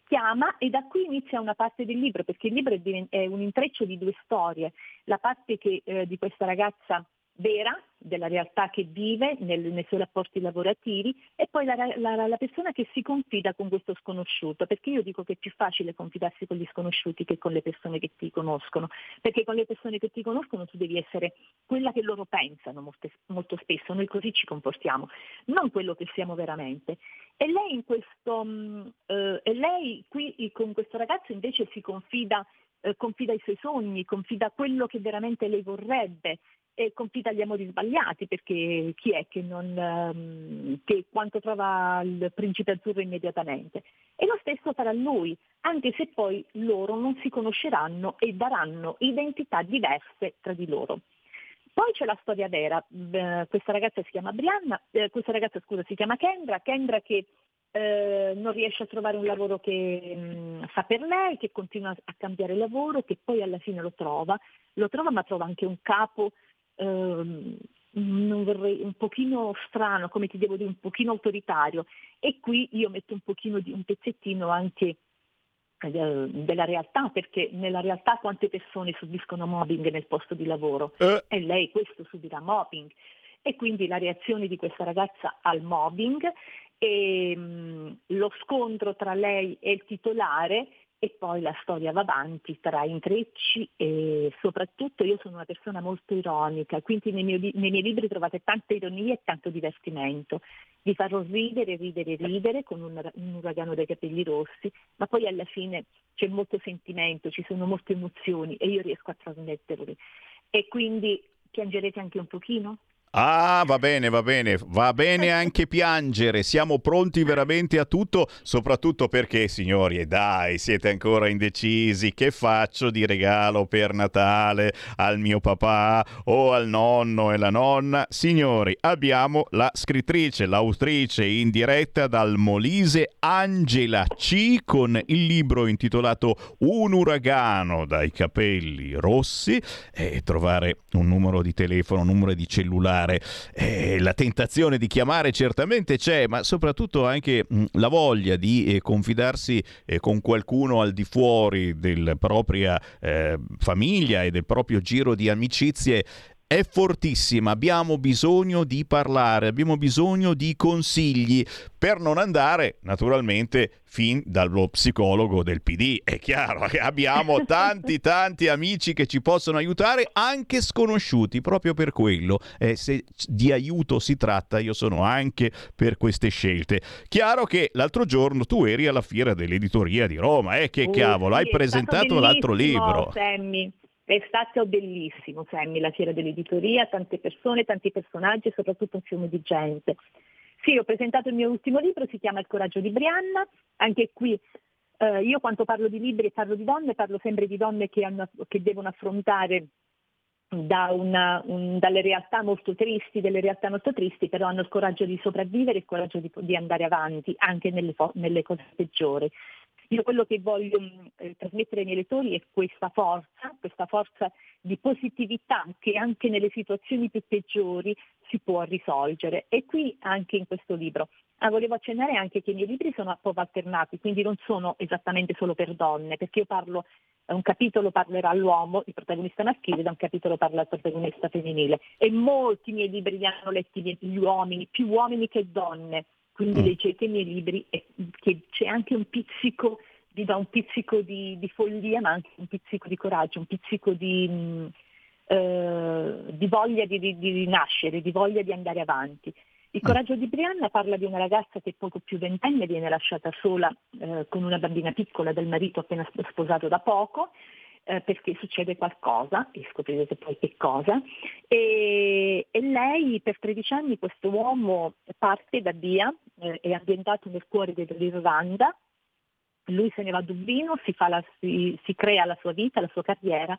Chiama e da qui inizia una parte del libro, perché il libro è, un intreccio di due storie. La parte che, eh, di questa ragazza vera, della realtà che vive nel- nei suoi rapporti lavorativi e poi la, la- la persona che si confida con questo sconosciuto, perché io dico che è più facile confidarsi con gli sconosciuti che con le persone che ti conoscono, perché con le persone che ti conoscono tu devi essere quella che loro pensano molte- molto spesso, noi così ci comportiamo, non quello che siamo veramente. E lei, questo, mh, eh, e lei qui con questo ragazzo invece si confida, eh, confida i suoi sogni, confida quello che veramente lei vorrebbe e confida gli amori sbagliati, perché chi è che non ehm, che quanto trova il principe azzurro immediatamente? E lo stesso farà lui, anche se poi loro non si conosceranno e daranno identità diverse tra di loro. Poi c'è la storia vera, questa ragazza si chiama Brianna, eh, questa ragazza scusa si chiama Kendra, Kendra che eh, non riesce a trovare un lavoro che mh, fa per lei, che continua a cambiare lavoro, che poi alla fine lo trova, lo trova ma trova anche un capo ehm, non vorrei, un pochino strano, come ti devo dire, un pochino autoritario. E qui io metto un pochino di un pezzettino anche eh, della realtà, perché nella realtà quante persone subiscono mobbing nel posto di lavoro Eh. e lei questo subirà mobbing. E quindi la reazione di questa ragazza al mobbing e mh, lo scontro tra lei e il titolare e poi la storia va avanti tra intrecci e soprattutto io sono una persona molto ironica, quindi nei, miei, nei miei libri trovate tanta ironia e tanto divertimento. Vi farò ridere, ridere, ridere con un, un uragano dai capelli rossi, ma poi alla fine c'è molto sentimento, ci sono molte emozioni e io riesco a trasmetterli. E quindi piangerete anche un pochino? Ah, va bene, va bene, va bene anche piangere, siamo pronti veramente a tutto, soprattutto perché, signori, e dai, siete ancora indecisi, che faccio di regalo per Natale al mio papà o al nonno e la nonna? Signori, abbiamo la scrittrice, l'autrice in diretta dal Molise Angela C con il libro intitolato Un uragano dai capelli rossi. E trovare un numero di telefono, un numero di cellulare eh, la tentazione di chiamare certamente c'è, ma soprattutto anche mh, la voglia di eh, confidarsi eh, con qualcuno al di fuori della propria eh, famiglia e del proprio giro di amicizie è fortissima, abbiamo bisogno di parlare, abbiamo bisogno di consigli per non andare naturalmente fin dallo psicologo del PD. È chiaro che abbiamo tanti tanti amici che ci possono aiutare, anche sconosciuti, proprio per quello. Eh, se di aiuto si tratta, io sono anche per queste scelte. Chiaro che l'altro giorno tu eri alla fiera dell'editoria di Roma, eh, che Oh, cavolo, sì, hai presentato l'altro libro. Sammy. È stato bellissimo, Sammy, la fiera dell'editoria, tante persone, tanti personaggi e soprattutto un fiume di gente. Sì, ho presentato il mio ultimo libro, si chiama Il coraggio di Brianna, anche qui eh, io quando parlo di libri e parlo di donne, parlo sempre di donne che, hanno- che devono affrontare da una- un- dalle realtà molto tristi, delle realtà molto tristi, però hanno il coraggio di sopravvivere il coraggio di, di andare avanti anche nelle, nelle cose peggiori. Io quello che voglio eh, trasmettere ai miei lettori è questa forza, questa forza di positività che anche nelle situazioni più peggiori si può risolvere. E qui anche in questo libro. Ah, volevo accennare anche che i miei libri sono a po' alternati, quindi non sono esattamente solo per donne, perché io parlo, un capitolo parlerà all'uomo, il protagonista maschile, da un capitolo parla al protagonista femminile. E molti miei libri li hanno letti gli uomini, più uomini che donne. Quindi mm. leggete i miei libri e che c'è anche un pizzico, vi dà un pizzico di, di, follia, ma anche un pizzico di coraggio, un pizzico di, mh, eh, di voglia di, di, di rinascere, di voglia di andare avanti. Il coraggio di Brianna parla di una ragazza che poco più ventenne viene lasciata sola eh, con una bambina piccola del marito appena sposato da poco eh, perché succede qualcosa, e scoprirete poi che cosa, e, e, lei per 13 anni questo uomo parte da Bia, eh, è ambientato nel cuore dell'Irlanda, lui se ne va a Dublino, si, la, si, si crea la sua vita, la sua carriera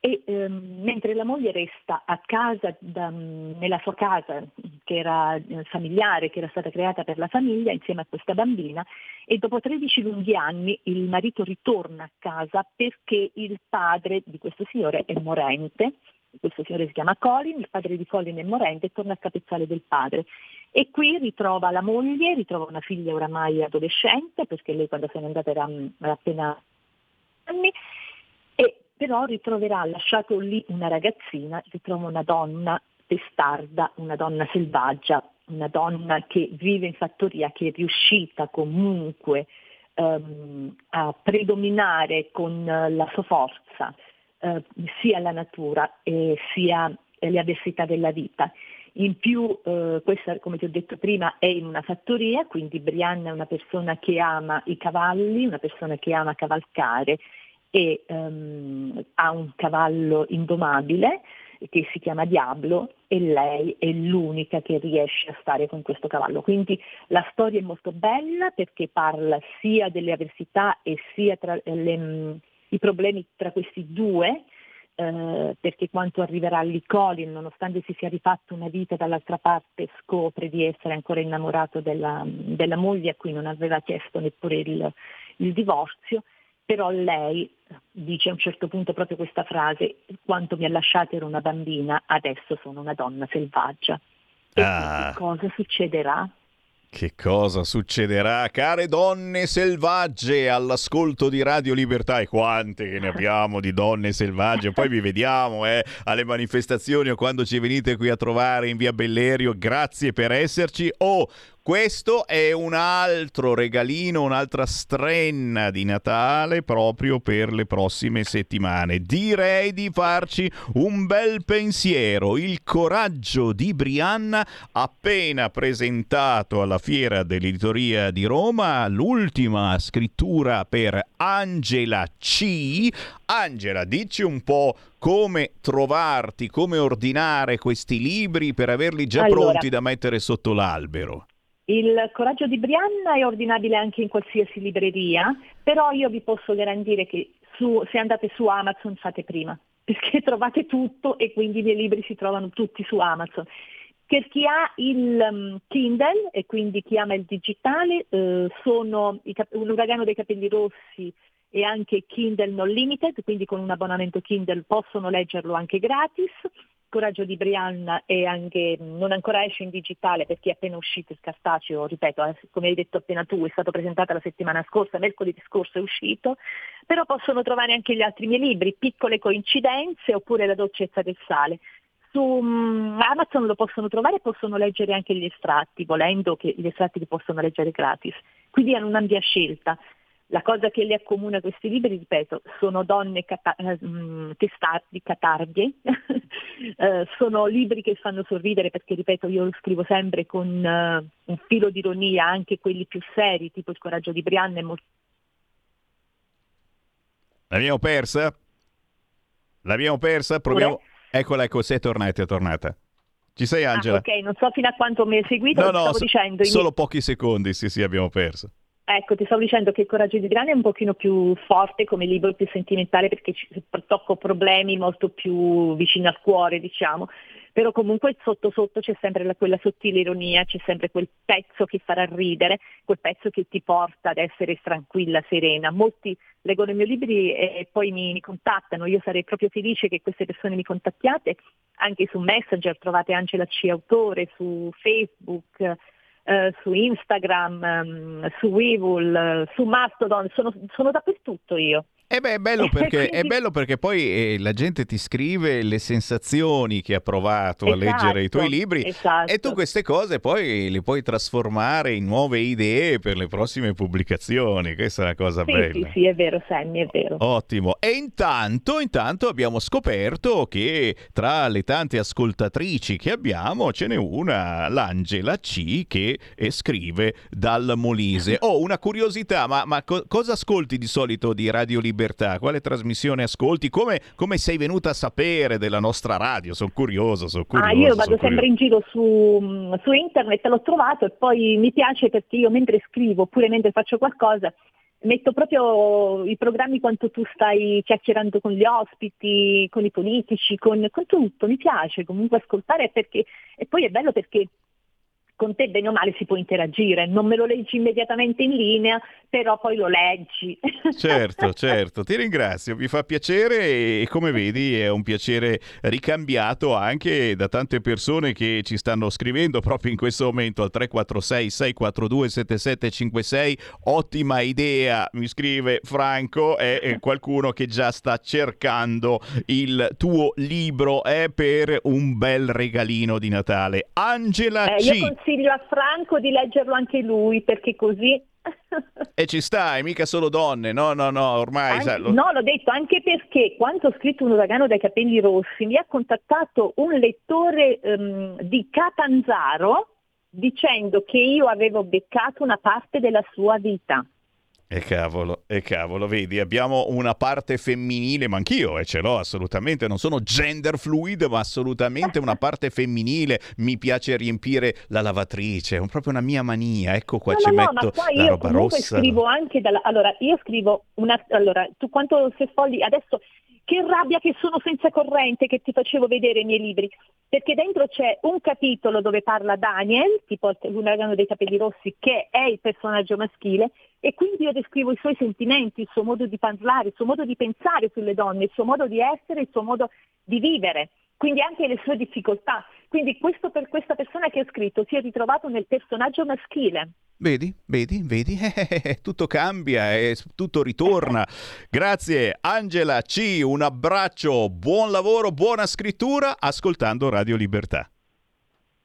e ehm, mentre la moglie resta a casa, da, nella sua casa che era eh, familiare, che era stata creata per la famiglia insieme a questa bambina e dopo 13 lunghi anni il marito ritorna a casa perché il padre di questo signore è morente, questo signore si chiama Colin, il padre di Colin è morente e torna a capezzale del padre. E qui ritrova la moglie, ritrova una figlia oramai adolescente, perché lei quando se n'è andata era, era appena anni, però ritroverà lasciato lì una ragazzina, ritrova una donna testarda, una donna selvaggia, una donna che vive in fattoria, che è riuscita comunque um, a predominare con la sua forza uh, sia la natura e sia le avversità della vita. In più, eh, questa come ti ho detto prima è in una fattoria, quindi Brianna è una persona che ama i cavalli, una persona che ama cavalcare e um, ha un cavallo indomabile che si chiama Diablo e lei è l'unica che riesce a stare con questo cavallo. Quindi la storia è molto bella perché parla sia delle avversità e sia tra le, mm, i problemi tra questi due, eh, perché quando arriverà lì Colin, nonostante si sia rifatto una vita dall'altra parte, scopre di essere ancora innamorato della, della moglie a cui non aveva chiesto neppure il, il divorzio però lei dice a un certo punto proprio questa frase, quanto mi ha lasciato ero una bambina, adesso sono una donna selvaggia. E ah. cosa succederà? Che cosa succederà, care donne selvagge, all'ascolto di Radio Libertà? E quante che ne abbiamo di donne selvagge? Poi vi vediamo eh, alle manifestazioni o quando ci venite qui a trovare in via Bellerio. Grazie per esserci. Oh, questo è un altro regalino, un'altra strenna di Natale proprio per le prossime settimane. Direi di farci un bel pensiero. Il coraggio di Brianna, appena presentato alla Fiera dell'Editoria di Roma, l'ultima scrittura per Angela C. Angela, dici un po' come trovarti, come ordinare questi libri per averli già allora. pronti da mettere sotto l'albero. Il coraggio di Brianna è ordinabile anche in qualsiasi libreria, però io vi posso garantire che su, se andate su Amazon fate prima, perché trovate tutto e quindi i miei libri si trovano tutti su Amazon. Per chi ha il um, Kindle e quindi chi ama il digitale, eh, sono cap- un uragano dei capelli rossi e anche Kindle Non Limited, quindi con un abbonamento Kindle possono leggerlo anche gratis. Coraggio di Brianna è anche, non ancora esce in digitale perché è appena uscito il cartaceo, ripeto, eh, come hai detto appena tu, è stato presentato la settimana scorsa, mercoledì scorso è uscito, però possono trovare anche gli altri miei libri, Piccole coincidenze oppure La dolcezza del sale. Su um, Amazon lo possono trovare e possono leggere anche gli estratti, volendo che gli estratti li possono leggere gratis. Quindi hanno un'ampia scelta. La cosa che li accomuna questi libri, ripeto, sono donne cata- mm, testardi, catardie, eh, sono libri che fanno sorridere perché, ripeto, io lo scrivo sempre con uh, un filo di ironia, anche quelli più seri, tipo Il coraggio di Brianna. È molto... L'abbiamo persa? L'abbiamo persa? Proviamo... Eccola, ecco, sei tornata, è tornata. Ci sei ah, Angela? Ah, ok, non so fino a quanto mi hai seguito, no, no, stavo so- dicendo. Solo pochi secondi, sì, sì, abbiamo perso. Ecco, ti stavo dicendo che il coraggio di Grani è un pochino più forte come libro, più sentimentale perché tocco problemi molto più vicini al cuore, diciamo. però comunque sotto sotto c'è sempre la, quella sottile ironia, c'è sempre quel pezzo che farà ridere, quel pezzo che ti porta ad essere tranquilla, serena. Molti leggono i miei libri e poi mi, mi contattano, io sarei proprio felice che queste persone mi contattiate, anche su Messenger trovate Angela C. Autore, su Facebook, eh, su Instagram, um, su Weevil, eh, su Mastodon, sono, sono dappertutto io. E beh, è bello perché, è bello perché poi eh, la gente ti scrive le sensazioni che ha provato esatto, a leggere i tuoi libri esatto. e tu queste cose poi le puoi trasformare in nuove idee per le prossime pubblicazioni. Questa è una cosa sì, bella. Sì, sì, è vero, Sammy, è vero. Ottimo. E intanto, intanto abbiamo scoperto che tra le tante ascoltatrici che abbiamo ce n'è una, l'Angela C, che eh, scrive dal Molise. Ho oh, una curiosità, ma, ma co- cosa ascolti di solito di Radio Libertà? Libertà, quale trasmissione ascolti? Come, come sei venuta a sapere della nostra radio? Sono curioso, sono curioso. Ah, io vado sempre in giro su, su internet, l'ho trovato e poi mi piace perché io mentre scrivo oppure mentre faccio qualcosa metto proprio i programmi quanto tu stai chiacchierando con gli ospiti, con i politici, con, con tutto, mi piace comunque ascoltare perché, e poi è bello perché con te bene o male si può interagire, non me lo leggi immediatamente in linea, però poi lo leggi. Certo, certo, ti ringrazio, mi fa piacere e come vedi è un piacere ricambiato anche da tante persone che ci stanno scrivendo proprio in questo momento al 346 642 7756. Ottima idea, mi scrive Franco, è qualcuno che già sta cercando il tuo libro è per un bel regalino di Natale. Angela eh, C consiglio a Franco di leggerlo anche lui perché così e ci stai, mica solo donne, no, no, no, ormai... Anche, sa, lo... No, l'ho detto anche perché quando ho scritto Un uragano dai capelli rossi mi ha contattato un lettore um, di Catanzaro dicendo che io avevo beccato una parte della sua vita. E cavolo, e cavolo, vedi, abbiamo una parte femminile, ma anch'io e eh, ce l'ho assolutamente, non sono gender fluid, ma assolutamente una parte femminile, mi piace riempire la lavatrice, è proprio una mia mania, ecco qua no, ci no, metto no, la roba rossa. scrivo anche dalla... Allora, io scrivo una... Allora, tu quanto sei folli... Adesso che rabbia che sono senza corrente che ti facevo vedere i miei libri, perché dentro c'è un capitolo dove parla Daniel, tipo l'uragano dei capelli rossi, che è il personaggio maschile, e quindi io descrivo i suoi sentimenti, il suo modo di parlare, il suo modo di pensare sulle donne, il suo modo di essere, il suo modo di vivere, quindi anche le sue difficoltà. Quindi questo per questa persona che ha scritto si è ritrovato nel personaggio maschile. Vedi, vedi, vedi, tutto cambia e tutto ritorna. Grazie Angela C, un abbraccio, buon lavoro, buona scrittura ascoltando Radio Libertà.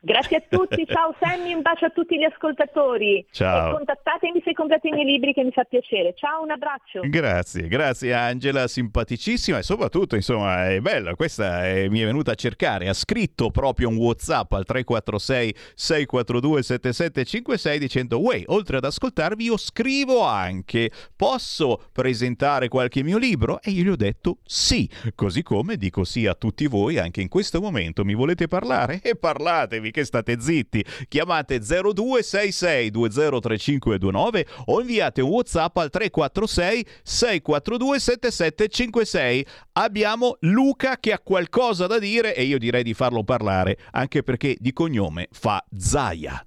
Grazie a tutti, ciao Sammy, un bacio a tutti gli ascoltatori. Ciao. E contattatemi se comprate i miei libri che mi fa piacere. Ciao, un abbraccio. Grazie, grazie Angela, simpaticissima e soprattutto, insomma, è bella, questa è, mi è venuta a cercare, ha scritto proprio un WhatsApp al 346 642 7756 dicendo "Uè, oltre ad ascoltarvi io scrivo anche, posso presentare qualche mio libro?" E io gli ho detto "Sì", così come dico sì a tutti voi anche in questo momento. Mi volete parlare? E parlatevi che state zitti. Chiamate 0266 203529 o inviate un WhatsApp al 346 642 7756. Abbiamo Luca che ha qualcosa da dire e io direi di farlo parlare, anche perché di cognome fa Zaia.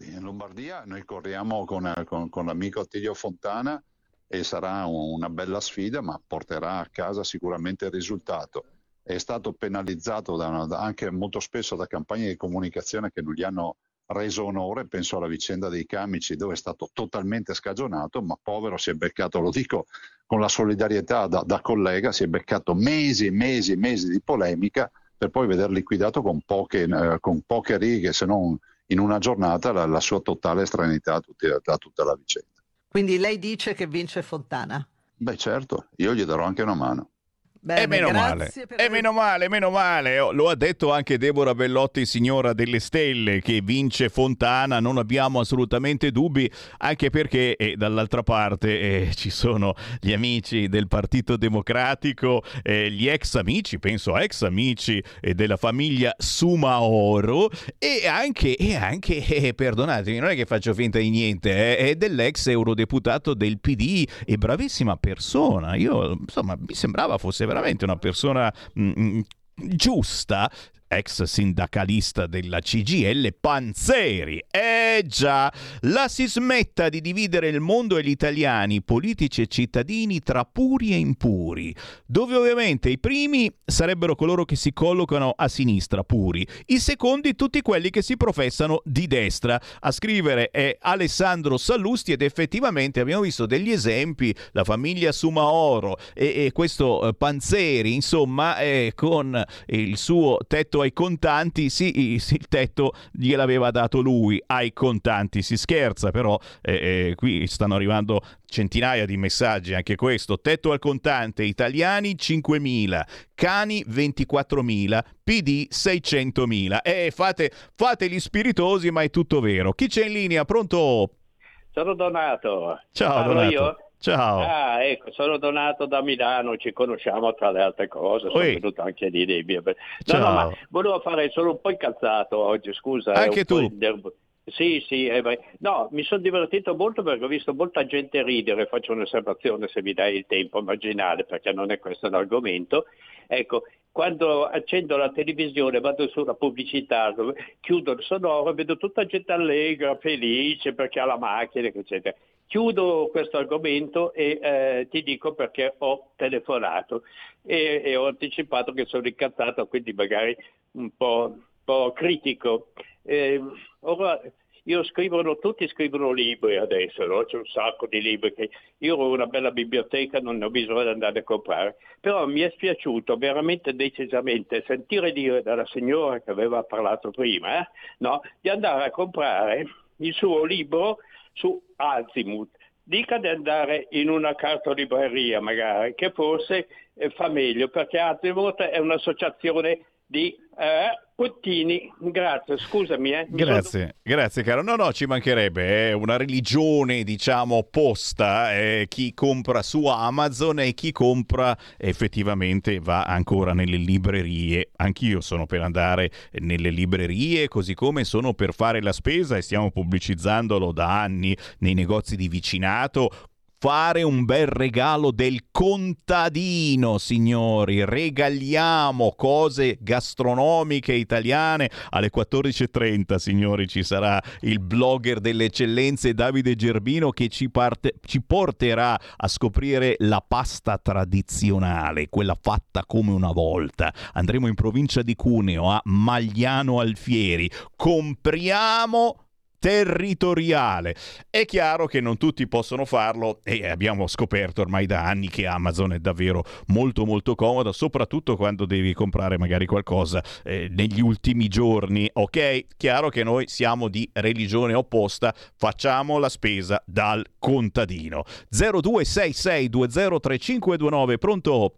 In Lombardia noi corriamo con, con, con l'amico Attilio Fontana e sarà una bella sfida, ma porterà a casa sicuramente il risultato è stato penalizzato da una, anche molto spesso da campagne di comunicazione che non gli hanno reso onore, penso alla vicenda dei Camici dove è stato totalmente scagionato, ma povero si è beccato, lo dico con la solidarietà da, da collega, si è beccato mesi e mesi e mesi di polemica per poi veder liquidato con poche, eh, con poche righe, se non in una giornata, la, la sua totale estraneità a, tutti, a tutta la vicenda. Quindi lei dice che vince Fontana? Beh certo, io gli darò anche una mano. Bene, e meno male, per... e meno male, meno male. Oh, lo ha detto anche Deborah Bellotti, signora delle stelle, che vince Fontana, non abbiamo assolutamente dubbi, anche perché eh, dall'altra parte eh, ci sono gli amici del Partito Democratico, eh, gli ex amici, penso ex amici eh, della famiglia Sumaoro e anche, e anche eh, perdonatemi, non è che faccio finta di niente, eh, è dell'ex eurodeputato del PD e bravissima persona. Io, insomma, mi sembrava fosse veramente una persona mh, mm, mm, giusta ex sindacalista della CGL, Panzeri. Eh già, la si smetta di dividere il mondo e gli italiani, politici e cittadini, tra puri e impuri, dove ovviamente i primi sarebbero coloro che si collocano a sinistra, puri, i secondi tutti quelli che si professano di destra. A scrivere è Alessandro Sallusti ed effettivamente abbiamo visto degli esempi, la famiglia Sumaoro e, e questo eh, Panzeri, insomma, eh, con il suo tetto ai contanti, sì, il tetto gliel'aveva dato lui ai contanti, si scherza, però eh, eh, qui stanno arrivando centinaia di messaggi, anche questo, tetto al contante, italiani 5.000, cani 24.000, PD 600.000. Eh, fate, fate gli spiritosi, ma è tutto vero. Chi c'è in linea? Pronto? Sono Donato. Ciao Parlo Donato. io? Ciao. Ah, ecco, sono Donato da Milano, ci conosciamo tra le altre cose, sono Oi. venuto anche lì dei miei... No, Ciao. no, ma volevo fare solo un po' incazzato oggi, scusa. Anche tu. Sì, sì, eh, no, mi sono divertito molto perché ho visto molta gente ridere, faccio un'osservazione se mi dai il tempo marginale perché non è questo l'argomento. Ecco, quando accendo la televisione, vado sulla pubblicità, chiudo il sonoro, vedo tutta gente allegra, felice perché ha la macchina, eccetera. Chiudo questo argomento e eh, ti dico perché ho telefonato e, e ho anticipato che sono incazzato, quindi magari un po', un po' critico. Eh, ora, io scrivono, tutti scrivono libri adesso, no? c'è un sacco di libri che io ho una bella biblioteca, non ho bisogno di andare a comprare, però mi è spiaciuto veramente decisamente sentire dire dalla signora che aveva parlato prima, eh, no? di andare a comprare il suo libro su Azimuth. Dica di andare in una cartolibreria magari, che forse eh, fa meglio, perché Azimuth è un'associazione di eh, puttini. Grazie, scusami. Eh. Mi sono- Grazie, grazie caro. No, no, ci mancherebbe, è una religione diciamo opposta, eh, chi compra su Amazon e chi compra effettivamente va ancora nelle librerie. Anch'io sono per andare nelle librerie, così come sono per fare la spesa e stiamo pubblicizzandolo da anni nei negozi di vicinato fare un bel regalo del contadino, signori. Regaliamo cose gastronomiche italiane. Alle 14.30, signori, ci sarà il blogger delle eccellenze Davide Gerbino che ci, parte- ci porterà a scoprire la pasta tradizionale, quella fatta come una volta. Andremo in provincia di Cuneo a Magliano Alfieri. Compriamo territoriale. È chiaro che non tutti possono farlo e abbiamo scoperto ormai da anni che Amazon è davvero molto molto comoda, soprattutto quando devi comprare magari qualcosa eh, negli ultimi giorni. Ok, chiaro che noi siamo di religione opposta, facciamo la spesa dal contadino. 0266203529, pronto?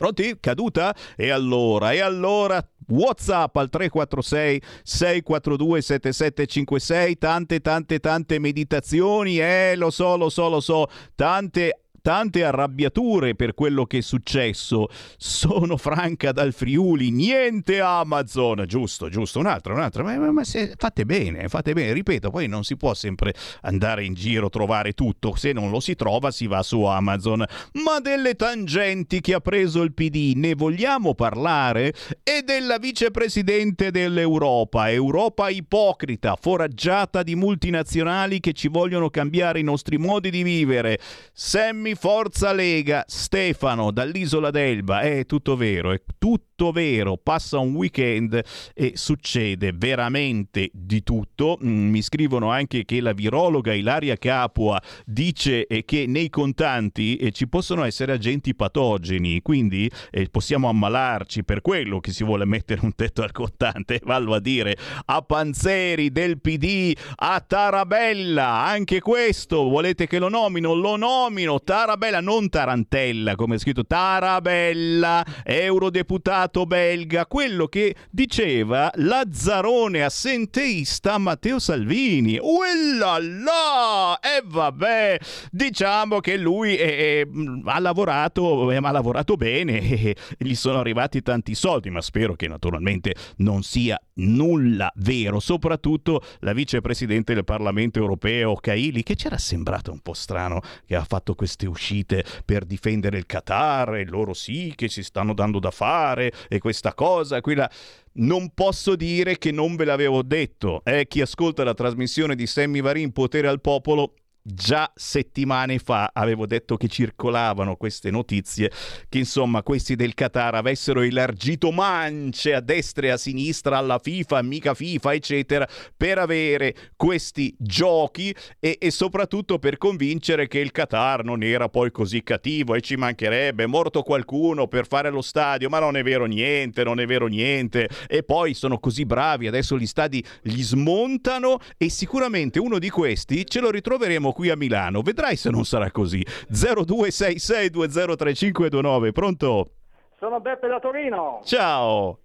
Pronti? Caduta? E allora, e allora WhatsApp al 346 642 7756, tante tante tante meditazioni, eh, lo so, lo so, lo so, tante tante arrabbiature per quello che è successo. Sono Franca dal Friuli, niente Amazon. Giusto, giusto, un'altra, un'altra. Ma, ma- ma se- fate bene, fate bene. Ripeto, poi non si può sempre andare in giro trovare tutto. Se non lo si trova, si va su Amazon. Ma delle tangenti che ha preso il PD, ne vogliamo parlare? E della vicepresidente dell'Europa, Europa ipocrita, foraggiata di multinazionali che ci vogliono cambiare i nostri modi di vivere. Sammy Forza Lega, Stefano dall'isola d'Elba, è tutto vero, è tutto vero. Passa un weekend e succede veramente di tutto. Mm, Mi scrivono anche che la virologa Ilaria Capua dice eh, che nei contanti eh, ci possono essere agenti patogeni, quindi eh, possiamo ammalarci per quello che si vuole mettere un tetto al contante. Vallo a dire a Panzeri del PD, a Tarabella, anche questo volete che lo nomino? Lo nomino. Tarabella, non Tarantella, come è scritto Tarabella, eurodeputato belga, quello che diceva Lazzarone assenteista Matteo Salvini. Uellala! E vabbè, diciamo che lui eh, eh, ha lavorato, eh, ma ha lavorato bene, eh, gli sono arrivati tanti soldi, ma spero che naturalmente non sia nulla vero, soprattutto la vicepresidente del Parlamento europeo Caili, che c'era sembrato un po' strano che ha fatto queste uscite per difendere il Qatar e loro sì che si stanno dando da fare e questa cosa, quella non posso dire che non ve l'avevo detto. Eh, chi ascolta la trasmissione di Sammy Varin Potere al Popolo Già settimane fa avevo detto che circolavano queste notizie che insomma questi del Qatar avessero elargito mance a destra e a sinistra alla FIFA, amica FIFA, eccetera, per avere questi giochi e, e soprattutto per convincere che il Qatar non era poi così cattivo e ci mancherebbe, è morto qualcuno per fare lo stadio, ma non è vero niente, non è vero niente. E poi sono così bravi, adesso gli stadi li smontano e sicuramente uno di questi ce lo ritroveremo qui a Milano. Vedrai se non sarà così. 0266203529, pronto? Sono Beppe da Torino. Ciao.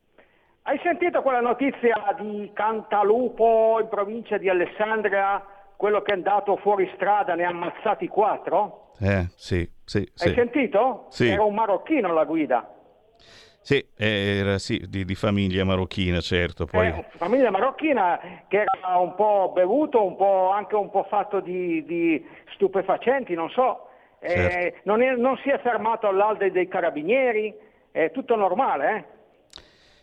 Hai sentito quella notizia di Cantalupo in provincia di Alessandria? Quello che è andato fuori strada, ne ha ammazzati quattro? Eh, sì, sì. Hai sì. sentito? Sì. Era un marocchino alla guida. Sì, era sì, di, di famiglia marocchina, certo. Poi... Eh, famiglia marocchina che era un po' bevuto, un po' anche un po' fatto di, di stupefacenti, non so. Eh, Certo. non, è- non si è fermato all'alde dei carabinieri, è tutto normale, eh?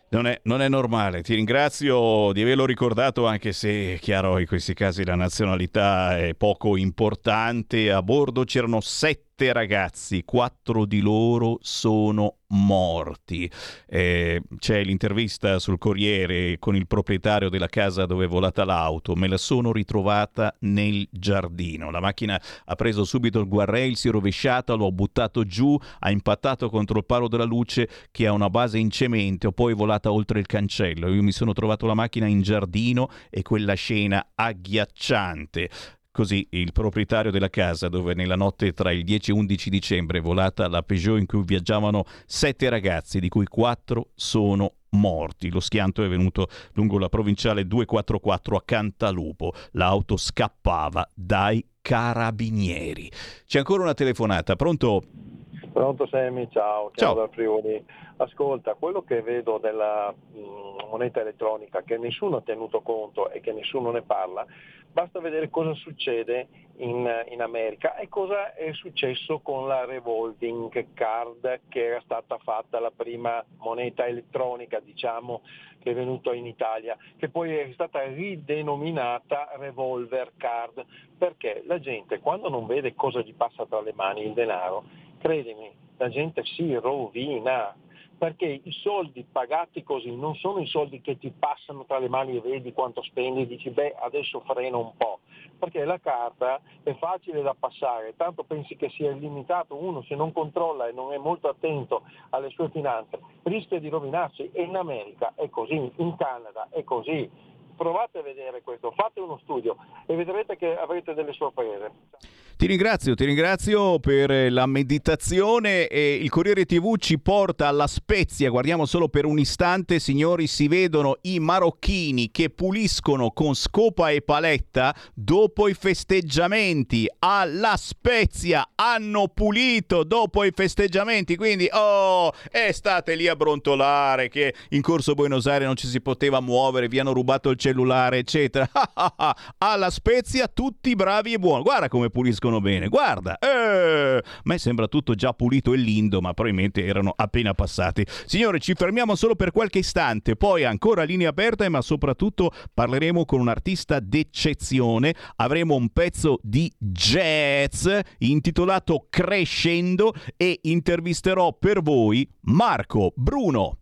Non è, non è normale, ti ringrazio di averlo ricordato anche se, chiaro, in questi casi la nazionalità è poco importante. A bordo c'erano sette ragazzi, quattro di loro sono morti. Eh, c'è l'intervista sul Corriere con il proprietario della casa dove è volata l'auto, me la sono ritrovata nel giardino. La macchina ha preso subito il guarrail, si è rovesciata, l'ho buttato giù, ha impattato contro il palo della luce che ha una base in cemento, poi è volata oltre il cancello. Io mi sono trovato la macchina in giardino e quella scena agghiacciante. Così il proprietario della casa, dove nella notte tra il 10 e 11 dicembre è volata la Peugeot in cui viaggiavano sette ragazzi, di cui quattro sono morti. Lo schianto è venuto lungo la provinciale 244 a Cantalupo. L'auto scappava dai carabinieri. C'è ancora una telefonata, pronto? Pronto Semi, ciao, Ciao. dal Friuli. Ascolta, quello che vedo della mh, moneta elettronica che nessuno ha tenuto conto e che nessuno ne parla, basta vedere cosa succede in, in America e cosa è successo con la revolving card che era stata fatta la prima moneta elettronica, diciamo, che è venuta in Italia, che poi è stata ridenominata revolver card, perché la gente quando non vede cosa gli passa tra le mani il denaro, credimi, la gente si rovina, perché i soldi pagati così non sono i soldi che ti passano tra le mani e vedi quanto spendi e dici beh adesso freno un po', perché la carta è facile da passare, tanto pensi che sia illimitato, uno se non controlla e non è molto attento alle sue finanze rischia di rovinarsi e in America è così, in Canada è così. Provate a vedere questo, fate uno studio e vedrete che avrete delle sorprese. Ti ringrazio, ti ringrazio per eh, la meditazione e il Corriere TV ci porta alla Spezia. Guardiamo solo per un istante, signori, si vedono i marocchini che puliscono con scopa e paletta dopo i festeggiamenti. Alla Spezia hanno pulito dopo i festeggiamenti, quindi oh, e state lì a brontolare che in Corso Buenos Aires non ci si poteva muovere, vi hanno rubato il cellulare, eccetera. Alla Spezia tutti bravi e buoni. Guarda come puliscono bene, guarda. Eh, a me sembra tutto già pulito e lindo, ma probabilmente erano appena passati. Signore, ci fermiamo solo per qualche istante, poi ancora linea aperta, ma soprattutto parleremo con un artista d'eccezione. Avremo un pezzo di jazz intitolato Crescendo e intervisterò per voi Marco Bruno.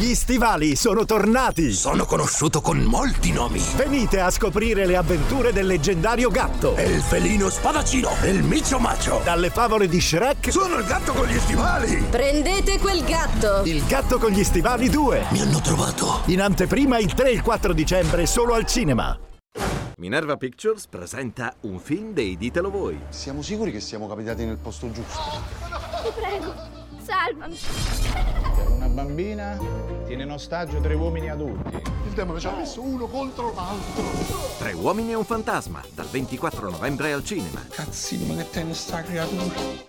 Gli stivali sono tornati! Sono conosciuto con molti nomi. Venite a scoprire le avventure del leggendario gatto. E il felino spadaccino, il micio macio. Dalle favole di Shrek. Sono il gatto con gli stivali. Prendete quel gatto. Il gatto con gli stivali 2. Mi hanno trovato. In anteprima il 3 e il 4 dicembre solo al cinema. Minerva Pictures presenta un film dei Ditelo Voi. Siamo sicuri che siamo capitati nel posto giusto? Ti prego, salvami. Una bambina tiene in ostaggio tre uomini adulti. Il demone ci ha messo uno contro l'altro. Tre uomini e un fantasma, dal 24 novembre al cinema. Cazzino, ma che tennis sta creatura?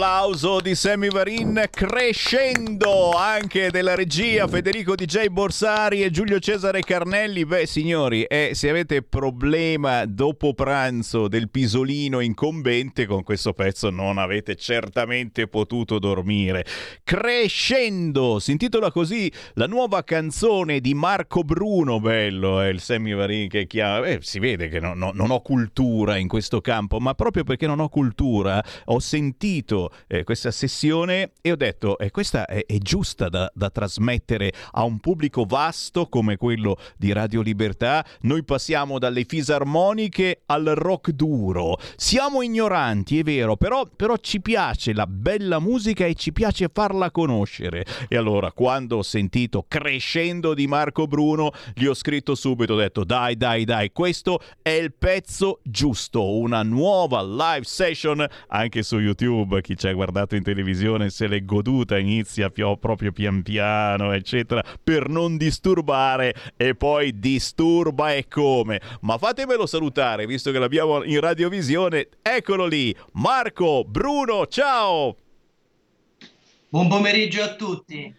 L'applauso di Sammy Varin crescendo anche della regia Federico DJ Borsari e Giulio Cesare Carnelli. Beh, signori, eh, se avete problema dopo pranzo del pisolino incombente, con questo pezzo non avete certamente potuto dormire. Crescendo, si intitola così la nuova canzone di Marco Bruno. Bello, è eh, il Sammy Varin che chiama. Eh, si vede che no, no, non ho cultura in questo campo, ma proprio perché non ho cultura ho sentito eh, questa sessione e ho detto eh, questa è, è giusta da, da, trasmettere a un pubblico vasto come quello di Radio Libertà. Noi passiamo dalle fisarmoniche al rock duro. Siamo ignoranti, è vero, però, però ci piace la bella musica e ci piace farla conoscere. E allora quando ho sentito Crescendo di Marco Bruno, gli ho scritto subito, ho detto dai dai dai, questo è il pezzo giusto, una nuova live session anche su YouTube, chi ci ha guardato in televisione se l'è goduta, inizia proprio pian piano, eccetera, per non disturbare e poi disturba e come. Ma fatemelo salutare, visto che l'abbiamo in radiovisione, eccolo lì, Marco, Bruno, ciao! Buon pomeriggio a tutti.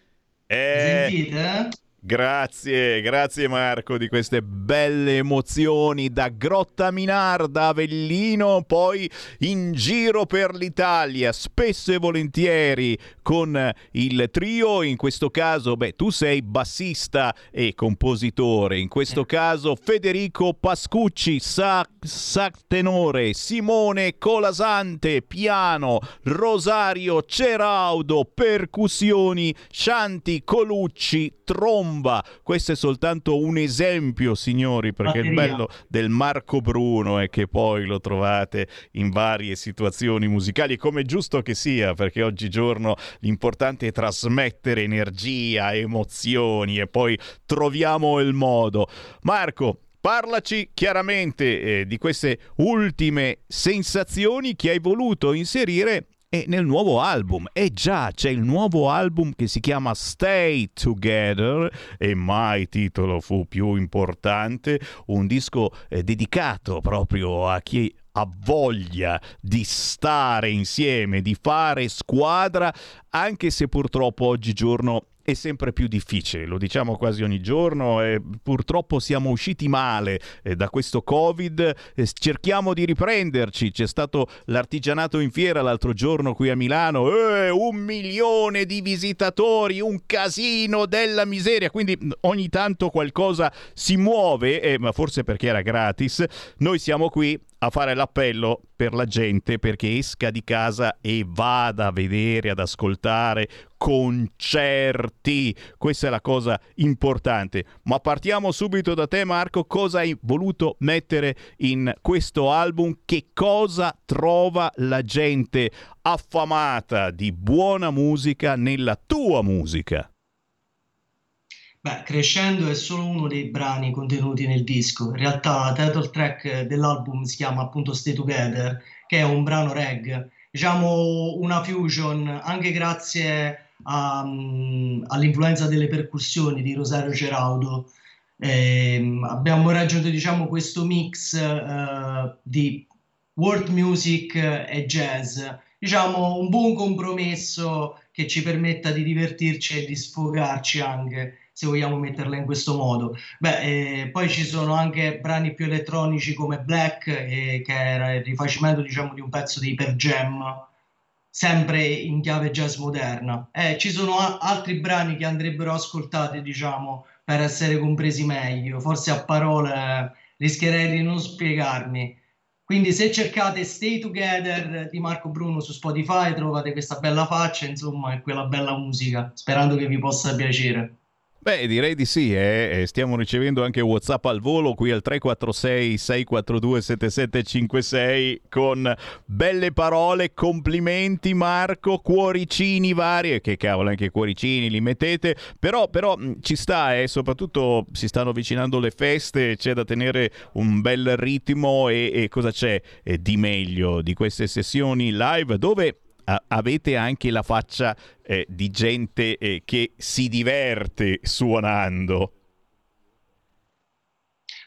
Eh... Sentite? Grazie, grazie Marco di queste belle emozioni da Grotta Minarda, Avellino, poi in giro per l'Italia, spesso e volentieri con il trio, in questo caso, beh, tu sei bassista e compositore, in questo caso Federico Pascucci, sax, sax tenore, Simone Colasante, piano, Rosario Ceraudo, percussioni, Scianti Colucci, tromba. Questo è soltanto un esempio, signori, perché Batteria. il bello del Marco Bruno è che poi lo trovate in varie situazioni musicali, come giusto che sia, perché oggigiorno l'importante è trasmettere energia, emozioni e poi troviamo il modo. Marco, Parlaci chiaramente eh, di queste ultime sensazioni che hai voluto inserire e nel nuovo album. E già c'è il nuovo album che si chiama Stay Together e mai titolo fu più importante, un disco eh, dedicato proprio a chi ha voglia di stare insieme, di fare squadra, anche se purtroppo oggigiorno è sempre più difficile, lo diciamo quasi ogni giorno e purtroppo siamo usciti male eh, da questo Covid, eh, cerchiamo di riprenderci, c'è stato l'artigianato in fiera l'altro giorno qui a Milano, eh, un milione di visitatori, un casino della miseria, quindi ogni tanto qualcosa si muove, eh, ma forse perché era gratis, noi siamo qui a fare l'appello per la gente perché esca di casa e vada a vedere, ad ascoltare concerti. Questa è la cosa importante. Ma partiamo subito da te Marco, cosa hai voluto mettere in questo album? Che cosa trova la gente affamata di buona musica nella tua musica? Beh, Crescendo è solo uno dei brani contenuti nel disco. In realtà la title track dell'album si chiama appunto Stay Together, che è un brano reggae, diciamo una fusion, anche grazie a, um, all'influenza delle percussioni di Rosario Ceraudo. Eh, abbiamo raggiunto diciamo questo mix uh, di world music e jazz, diciamo un buon compromesso che ci permetta di divertirci e di sfogarci anche se vogliamo metterla in questo modo. Beh, eh, poi ci sono anche brani più elettronici come Black, eh, che era il rifacimento diciamo, di un pezzo dei Per Jam, sempre in chiave jazz moderna. Eh, ci sono a- altri brani che andrebbero ascoltati, diciamo, per essere compresi meglio. Forse a parole rischierei di non spiegarmi. Quindi se cercate Stay Together di Marco Bruno su Spotify trovate questa bella faccia, insomma, e quella bella musica, sperando che vi possa piacere. Beh, direi di sì, eh. stiamo ricevendo anche WhatsApp al volo qui al 346 642 7756 con belle parole, complimenti Marco, cuoricini vari, che cavolo anche cuoricini li mettete, però, però ci sta e eh, soprattutto si stanno avvicinando le feste, c'è da tenere un bel ritmo e, e cosa c'è eh, di meglio di queste sessioni live dove avete anche la faccia eh, di gente eh, che si diverte suonando.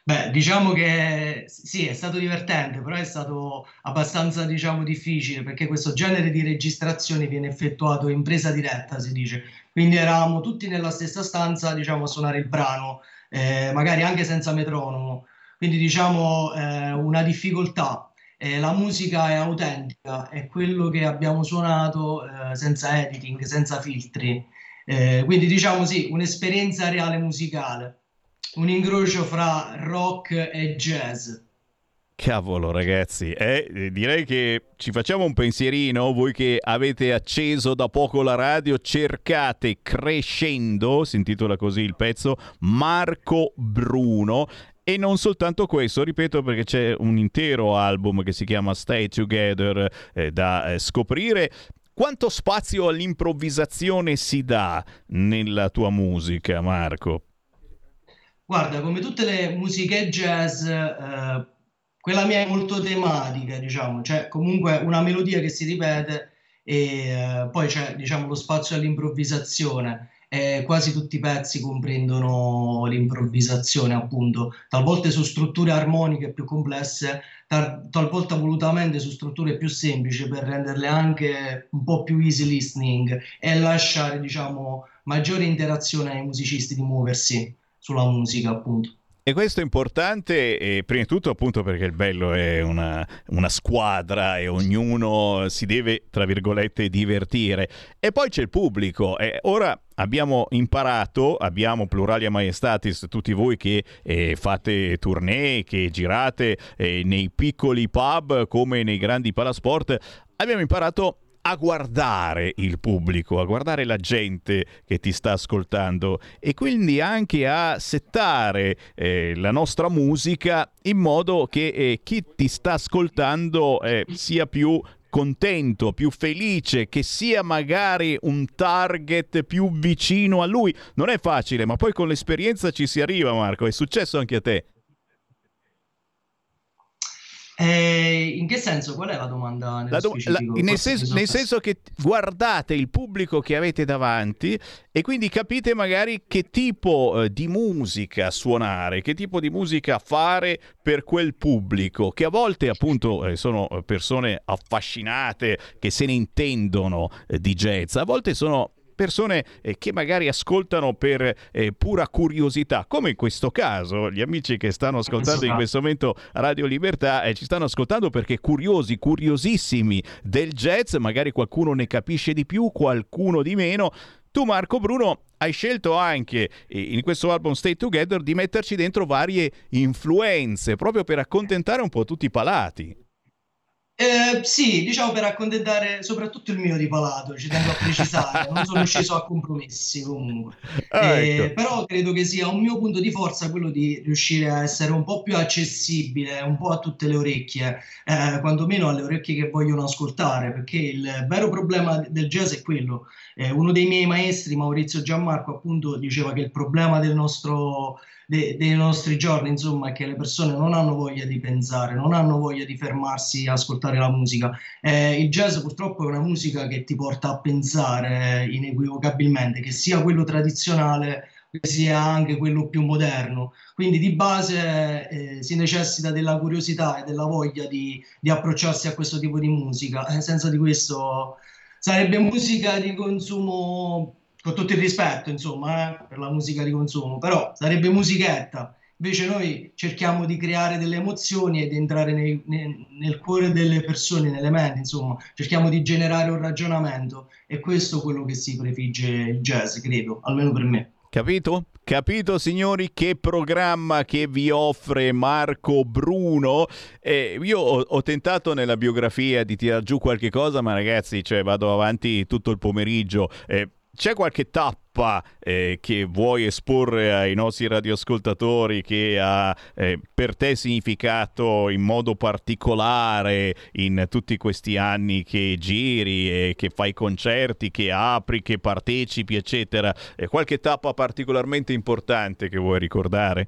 Beh, diciamo che sì, è stato divertente, però è stato abbastanza, diciamo, difficile perché questo genere di registrazione viene effettuato in presa diretta, si dice. Quindi eravamo tutti nella stessa stanza, diciamo, a suonare il brano, eh, magari anche senza metronomo. Quindi, diciamo, eh, una difficoltà. Eh, la musica è autentica, è quello che abbiamo suonato eh, senza editing, senza filtri. Eh, quindi, diciamo, sì, un'esperienza reale musicale un incrocio fra rock e jazz. Cavolo ragazzi, eh, direi che ci facciamo un pensierino, voi che avete acceso da poco la radio, cercate Crescendo, si intitola così il pezzo, Marco Bruno. E non soltanto questo, ripeto perché c'è un intero album che si chiama Stay Together eh, da eh, scoprire. Quanto spazio all'improvvisazione si dà nella tua musica, Marco? Guarda, come tutte le musiche jazz, eh, quella mia è molto tematica, diciamo, cioè comunque una melodia che si ripete e eh, poi c'è, diciamo, lo spazio all'improvvisazione. E quasi tutti i pezzi comprendono l'improvvisazione, appunto, talvolta su strutture armoniche più complesse, tal- talvolta volutamente su strutture più semplici per renderle anche un po' più easy listening e lasciare, diciamo, maggiore interazione ai musicisti di muoversi sulla musica, appunto. E questo è importante, eh, prima di tutto appunto perché il bello è una, una, squadra e ognuno si deve, tra virgolette, divertire. E poi c'è il pubblico. E ora abbiamo imparato, abbiamo pluralia maestatis, tutti voi che eh, fate tournée, che girate eh, nei piccoli pub come nei grandi palasport, abbiamo imparato a guardare il pubblico, a guardare la gente che ti sta ascoltando e quindi anche a settare eh, la nostra musica in modo che eh, chi ti sta ascoltando eh, sia più contento, più felice, che sia magari un target più vicino a lui. Non è facile, ma poi con l'esperienza ci si arriva, Marco. È successo anche a te. Eh, in che senso? Qual è la domanda? La do- la, nel, senso, nel, senso, che guardate il pubblico che avete davanti e quindi capite magari che tipo eh, di musica suonare, che tipo di musica fare per quel pubblico, che a volte appunto eh, sono persone affascinate, che se ne intendono eh, di jazz, a volte sono persone eh, che magari ascoltano per eh, pura curiosità, come in questo caso gli amici che stanno ascoltando in questo momento Radio Libertà eh, ci stanno ascoltando perché curiosi, curiosissimi del jazz, magari qualcuno ne capisce di più, qualcuno di meno. Tu Marco Bruno hai scelto anche in questo album Stay Together di metterci dentro varie influenze proprio per accontentare un po' tutti i palati. Eh, sì, diciamo per accontentare soprattutto il mio di palato, ci tengo a precisare, non sono sceso a compromessi comunque. Ah, eh, ecco. Però credo che sia un mio punto di forza quello di riuscire a essere un po' più accessibile, un po' a tutte le orecchie, eh, quantomeno alle orecchie che vogliono ascoltare, perché il vero problema del jazz è quello. Eh, uno dei miei maestri, Maurizio Gianmarco, appunto diceva che il problema del nostro de- dei nostri giorni, insomma, che le persone non hanno voglia di pensare, non hanno voglia di fermarsi a ascoltare la musica. Eh, il jazz purtroppo è una musica che ti porta a pensare inequivocabilmente, che sia quello tradizionale sia anche quello più moderno. Quindi di base eh, si necessita della curiosità e della voglia di, di approcciarsi a questo tipo di musica. Eh, senza di questo sarebbe musica di consumo con tutto il rispetto, insomma, eh, per la musica di consumo, però sarebbe musichetta. Invece noi cerchiamo di creare delle emozioni ed entrare nei, nei, nel cuore delle persone, nelle menti, insomma, cerchiamo di generare un ragionamento e questo è quello che si prefigge il jazz, credo, almeno per me. Capito? Capito signori che programma che vi offre Marco Bruno? Eh, io ho, ho, tentato nella biografia di tirar giù qualche cosa, ma ragazzi, cioè, vado avanti tutto il pomeriggio. Eh, c'è qualche tappa eh, che vuoi esporre ai nostri radioascoltatori che ha eh, per te significato in modo particolare in tutti questi anni che giri e che fai concerti, che apri, che partecipi, eccetera? Eh, qualche tappa particolarmente importante che vuoi ricordare?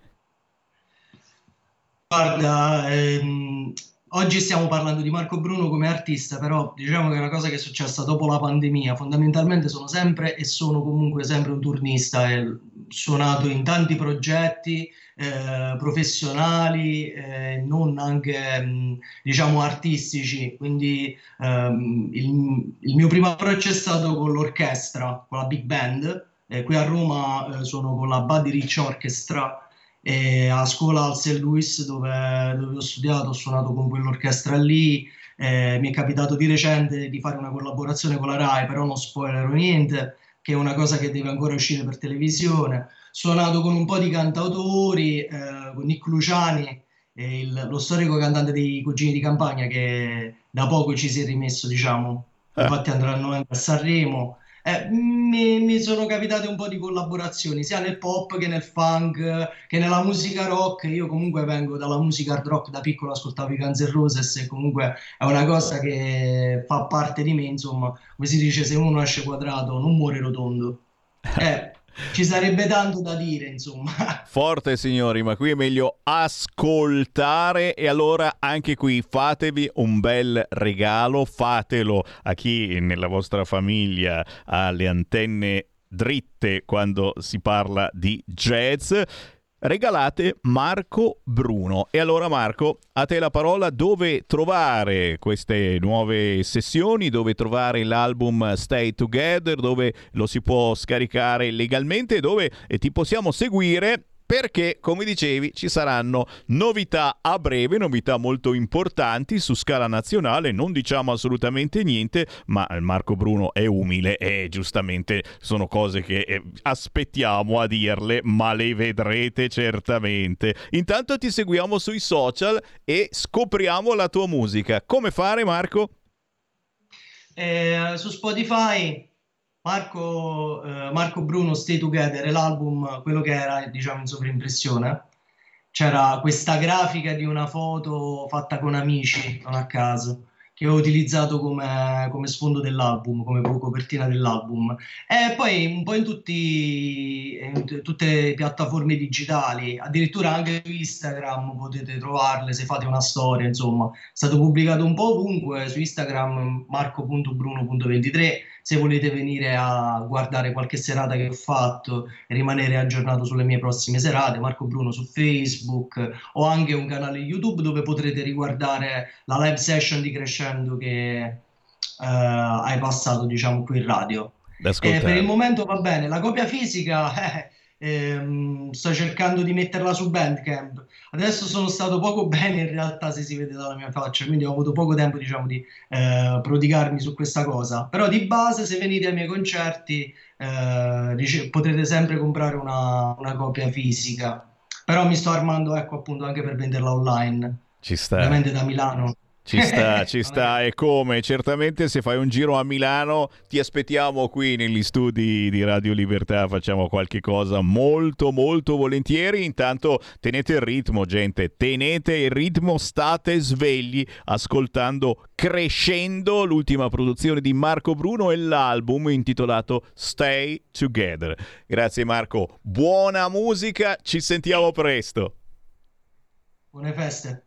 Guarda, ehm, oggi stiamo parlando di Marco Bruno come artista, però diciamo che è una cosa che è successa dopo la pandemia. Fondamentalmente sono sempre e sono comunque sempre un turnista, ho suonato in tanti progetti eh, professionali, eh, non anche mh, diciamo artistici. Quindi ehm, il, il, mio primo approccio è stato con l'orchestra, con la big band. Eh, qui a Roma eh, sono con la Buddy Rich Orchestra e a scuola al St. Louis dove, dove, ho studiato, ho suonato con quell'orchestra lì, eh, mi è capitato di recente di fare una collaborazione con la RAI, però non spoilerò niente, che è una cosa che deve ancora uscire per televisione. Suonato con un po' di cantautori, eh, con Nick Luciani, il, lo storico cantante dei Cugini di Campagna che da poco ci si è rimesso, diciamo, eh. infatti andrà a novembre a Sanremo eh, mi, mi, sono capitate un po' di collaborazioni sia nel pop che nel funk che nella musica rock. Io comunque vengo dalla musica hard rock, da piccolo ascoltavo i Guns N' Roses e comunque è una cosa che fa parte di me, insomma, come si dice, se uno esce quadrato non muore rotondo. Eh, ci sarebbe tanto da dire, insomma. Forte signori, ma qui è meglio ascoltare. E allora anche qui fatevi un bel regalo, fatelo a chi nella vostra famiglia ha le antenne dritte quando si parla di jazz regalate Marco Bruno. E allora Marco, a te la parola, dove trovare queste nuove sessioni, dove trovare l'album Stay Together, dove lo si può scaricare legalmente, dove ti possiamo seguire perché, come dicevi, ci saranno novità a breve, novità molto importanti su scala nazionale, non diciamo assolutamente niente, ma Marco Bruno è umile e giustamente sono cose che eh, aspettiamo a dirle, ma le vedrete certamente. Intanto ti seguiamo sui social e scopriamo la tua musica. Come fare Marco? Eh, su Spotify Marco, eh, Marco Bruno Stay Together l'album, quello che era diciamo in sovrimpressione. C'era questa grafica di una foto fatta con amici, non a caso che ho utilizzato come, come sfondo dell'album, come copertina dell'album. E poi un po' in, tutti, in tutte le piattaforme digitali, addirittura anche su Instagram potete trovarle se fate una storia, insomma. È stato pubblicato un po' ovunque, su Instagram marco.bruno.23 se volete venire a guardare qualche serata che ho fatto e rimanere aggiornato sulle mie prossime serate, Marco Bruno su Facebook, ho anche un canale YouTube dove potrete riguardare la live session di Crescendo che eh, hai passato diciamo qui in radio. Eh, per il momento va bene, la copia fisica eh, ehm, sto cercando di metterla su Bandcamp. Adesso sono stato poco bene in realtà se si vede dalla mia faccia, quindi ho avuto poco tempo diciamo di eh, prodigarmi su questa cosa. Però di base se venite ai miei concerti eh, dice, potrete sempre comprare una, una copia fisica. Però mi sto armando ecco appunto anche per venderla online. Ci sta. Ovviamente da Milano ci sta, ci sta, e come? Certamente se fai un giro a Milano ti aspettiamo qui negli studi di Radio Libertà, facciamo qualche cosa molto molto volentieri. Intanto tenete il ritmo, gente, tenete il ritmo, state svegli ascoltando Crescendo, l'ultima produzione di Marco Bruno e l'album intitolato Stay Together. Grazie Marco, buona musica, ci sentiamo presto. Buone feste.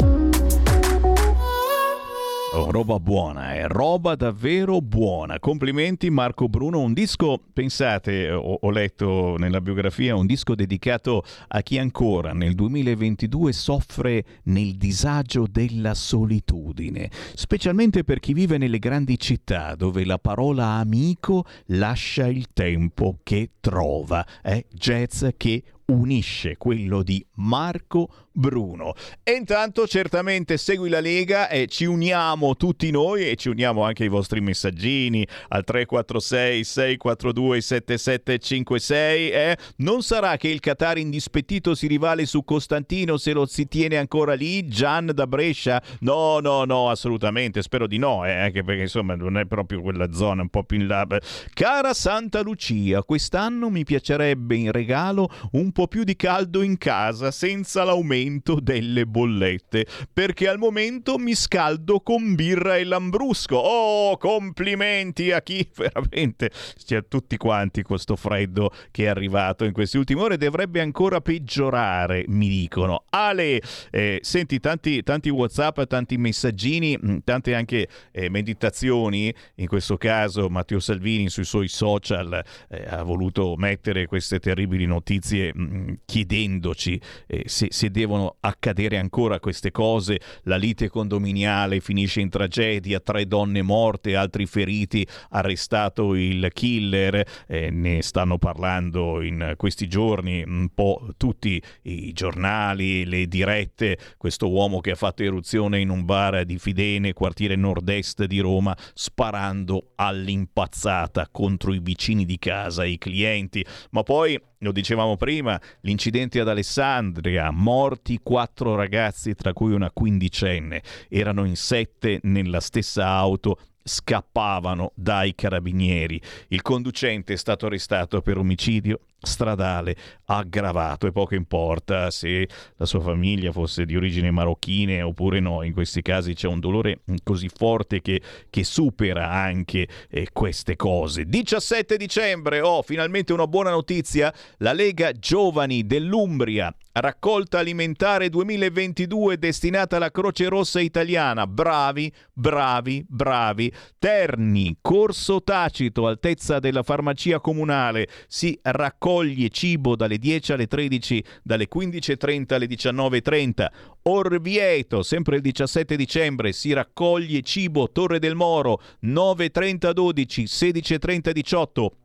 Oh, roba buona, è roba davvero buona. Complimenti Marco Bruno, un disco, pensate, ho, ho, letto nella biografia, un disco dedicato a chi ancora nel 2022 soffre nel disagio della solitudine, specialmente per chi vive nelle grandi città dove la parola amico lascia il tempo che trova. È jazz che unisce quello di Marco Bruno. E intanto certamente segui la Lega e ci uniamo tutti noi e ci uniamo anche ai vostri messaggini al 346 642 7756 eh? Non sarà che il Qatar indispettito si rivale su Costantino se lo si tiene ancora lì, Gian da Brescia? No, no, no, assolutamente, spero di no, eh? anche perché insomma non è proprio quella zona un po' più in là. Cara Santa Lucia, quest'anno mi piacerebbe in regalo un po' po' più di caldo in casa senza l'aumento delle bollette, perché al momento mi scaldo con birra e lambrusco. Oh, complimenti a chi veramente, cioè, tutti quanti questo freddo che è arrivato in queste ultime ore dovrebbe ancora peggiorare, mi dicono. Ale, eh, senti tanti, tanti WhatsApp, tanti messaggini, mm, tante anche eh, meditazioni. In questo caso Matteo Salvini sui suoi social eh, ha voluto mettere queste terribili notizie mm, chiedendoci eh, se, se devono accadere ancora queste cose. La lite condominiale finisce in tragedia, tre donne morte, altri feriti, arrestato il killer, eh, ne stanno parlando in questi giorni un po' tutti i giornali, le dirette, questo uomo che ha fatto eruzione in un bar di Fidene, quartiere nord-est di Roma, sparando all'impazzata contro i vicini di casa, i clienti, ma poi lo dicevamo prima, l'incidente ad Alessandria, morti quattro ragazzi, tra cui una quindicenne, erano in sette nella stessa auto scappavano dai carabinieri. Il conducente è stato arrestato per omicidio stradale aggravato e poco importa se la sua famiglia fosse di origine marocchine oppure no, in questi casi c'è un dolore così forte che, che supera anche eh, queste cose. 17 dicembre, oh, finalmente una buona notizia, la Lega Giovani dell'Umbria Raccolta alimentare 2022 destinata alla Croce Rossa italiana. Bravi, bravi, bravi. Terni, corso tacito, altezza della farmacia comunale. Si raccoglie cibo dalle 10 alle 13, dalle 15.30 alle 19.30. Orvieto, sempre il 17 dicembre, si raccoglie cibo Torre del Moro 9.30 12, 16.30 18.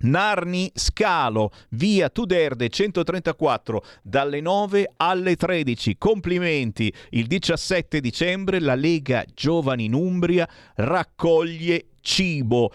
Narni Scalo, via Tuderde 134, dalle 9 alle 13. Complimenti! Il 17 dicembre la Lega Giovani in Umbria raccoglie cibo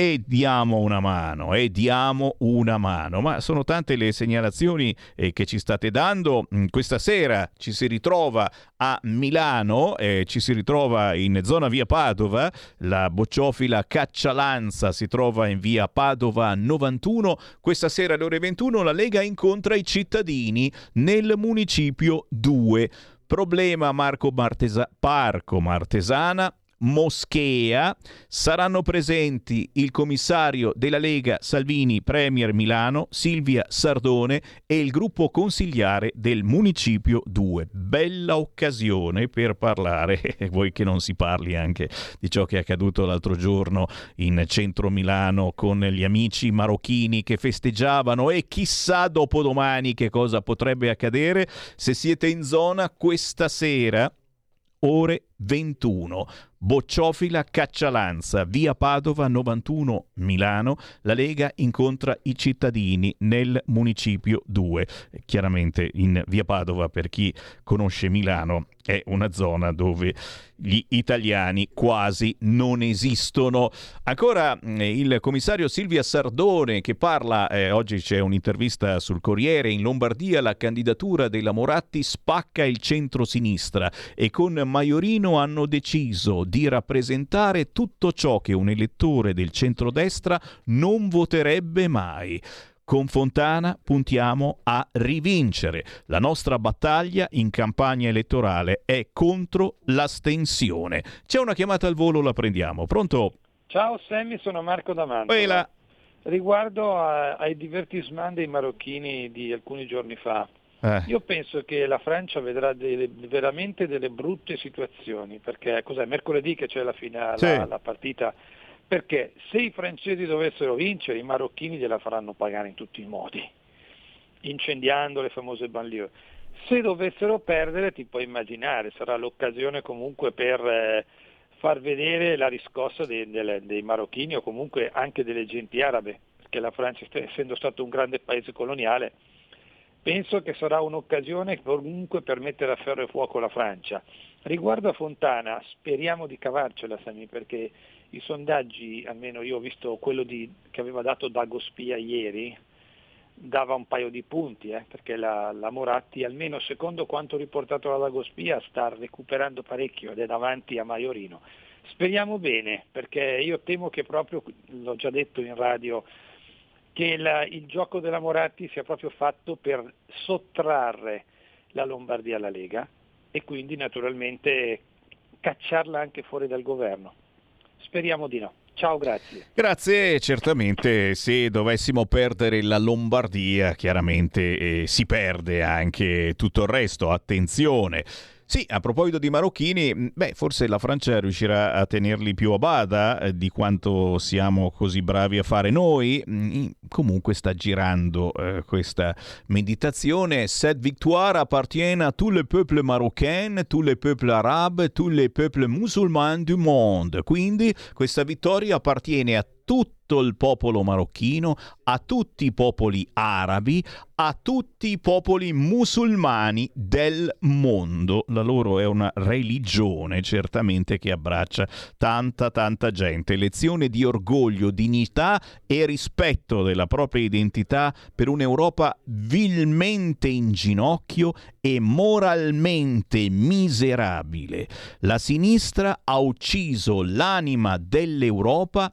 e diamo una mano, e diamo una mano. Ma sono tante le segnalazioni eh, che ci state dando. Mm, questa sera ci si ritrova a Milano, eh, ci si ritrova in zona via Padova, la bocciofila Caccialanza si trova in via Padova 91. Questa sera alle ore 21 la Lega incontra i cittadini nel municipio 2. Problema Marco Martesa- Parco Martesana, Moschea. Saranno presenti il commissario della Lega Salvini Premier Milano, Silvia Sardone e il gruppo consigliare del Municipio 2. Bella occasione per parlare, vuoi che non si parli anche di ciò che è accaduto l'altro giorno in centro Milano con gli amici marocchini che festeggiavano e chissà dopodomani che cosa potrebbe accadere se siete in zona questa sera ore 21. Bocciofila Caccialanza, via Padova 91 Milano. La Lega incontra i cittadini nel municipio 2. Chiaramente in via Padova, per chi conosce Milano, è una zona dove gli italiani quasi non esistono. Ancora eh, il commissario Silvia Sardone che parla, eh, oggi c'è un'intervista sul Corriere, in Lombardia la candidatura della Moratti spacca il centro-sinistra e con Maiorino hanno deciso di rappresentare tutto ciò che un elettore del centrodestra non voterebbe mai. Con Fontana puntiamo a rivincere. La nostra battaglia in campagna elettorale è contro l'astensione. C'è una chiamata al volo, la prendiamo. Pronto? Ciao Sammy, sono Marco D'Amanto. Riguardo a, ai divertissementi dei marocchini di alcuni giorni fa, eh. Io penso che la Francia vedrà delle, veramente delle brutte situazioni, perché cos'è? Mercoledì che c'è la, finale, sì. la, la partita, perché se i francesi dovessero vincere i marocchini gliela faranno pagare in tutti i modi, incendiando le famose banlieue. Se dovessero perdere ti puoi immaginare, sarà l'occasione comunque per eh, far vedere la riscossa dei, dei, dei marocchini o comunque anche delle genti arabe, perché la Francia essendo stato un grande paese coloniale penso che sarà un'occasione comunque per mettere a ferro e fuoco la Francia. Riguardo a Fontana, speriamo di cavarcela Sami, perché i sondaggi, almeno io ho visto quello di, che aveva dato Dago Spia ieri, dava un paio di punti, eh, perché la, la, Moratti, almeno secondo quanto riportato da Dago Spia, sta recuperando parecchio ed è davanti a Maiorino. Speriamo bene, perché io temo che proprio, l'ho già detto in radio, che il, il gioco della Moratti sia proprio fatto per sottrarre la Lombardia alla Lega e quindi naturalmente cacciarla anche fuori dal governo. Speriamo di no. Ciao, grazie. Grazie, certamente se dovessimo perdere la Lombardia, chiaramente eh, si perde anche tutto il resto. Attenzione. Sì, a proposito di marocchini, mm, beh, forse la Francia riuscirà a tenerli più a bada eh, di quanto siamo così bravi a fare noi. Mm, comunque sta girando eh, questa meditazione. Cette victoire appartiene a tous les peuples marocains, tous les peuples arabes, tous les peuples musulmans du monde. Quindi questa vittoria appartiene a tutto il popolo marocchino, a tutti i popoli arabi, a tutti i popoli musulmani del mondo. La loro è una religione certamente che abbraccia tanta tanta gente. Lezione di orgoglio, dignità e rispetto della propria identità per un'Europa vilmente in ginocchio e moralmente miserabile. La sinistra ha ucciso l'anima dell'Europa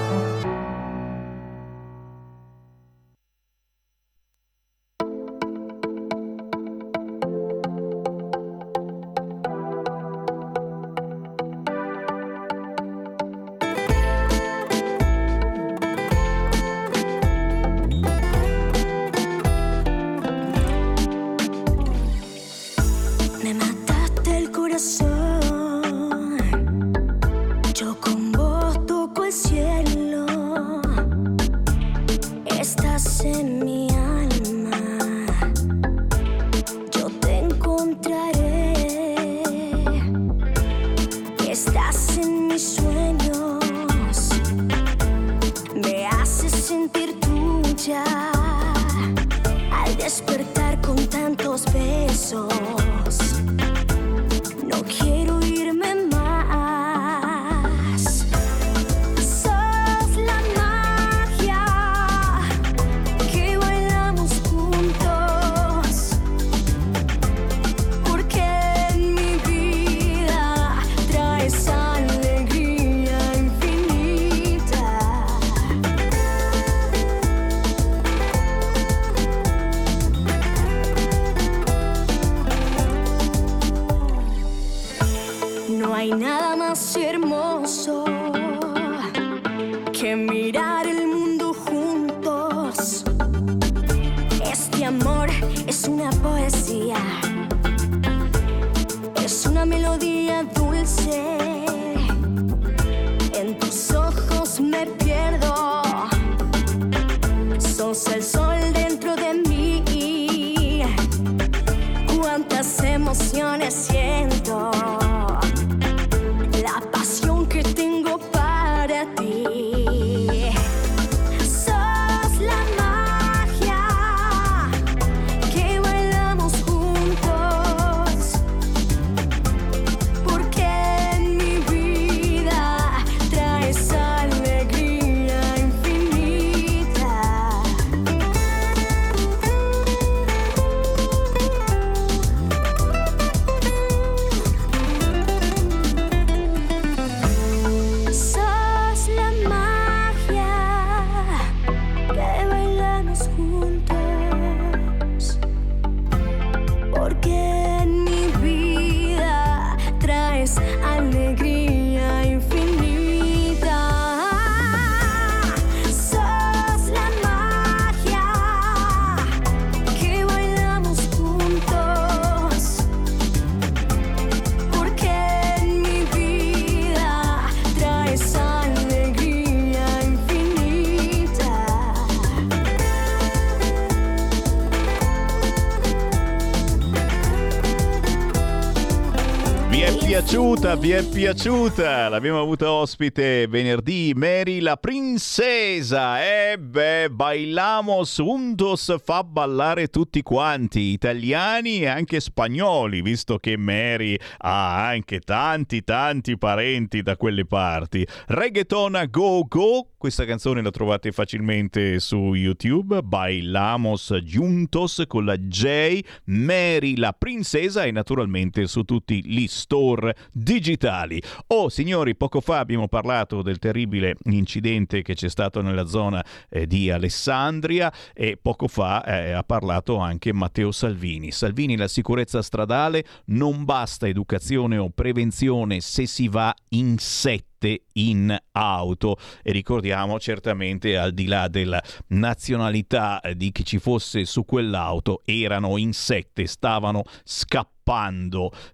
Piaciuta, vi è piaciuta? L'abbiamo avuta ospite venerdì, Mary la princesa. E beh, bailamos juntos fa ballare tutti quanti, italiani e anche spagnoli, visto che Mary ha anche tanti tanti parenti da quelle parti. Reggaeton Go Go, questa canzone la trovate facilmente su YouTube, Bailamos Juntos con la J, Mary la princesa e naturalmente su tutti gli store digitali. Oh signori, poco fa abbiamo parlato del terribile incidente che c'è stato nella zona eh, di Alessandria e poco fa eh, ha parlato anche Matteo Salvini. Salvini, la sicurezza stradale non basta educazione o prevenzione se si va in sette in auto e ricordiamo certamente al di là della nazionalità eh, di chi ci fosse su quell'auto erano in sette, stavano scappando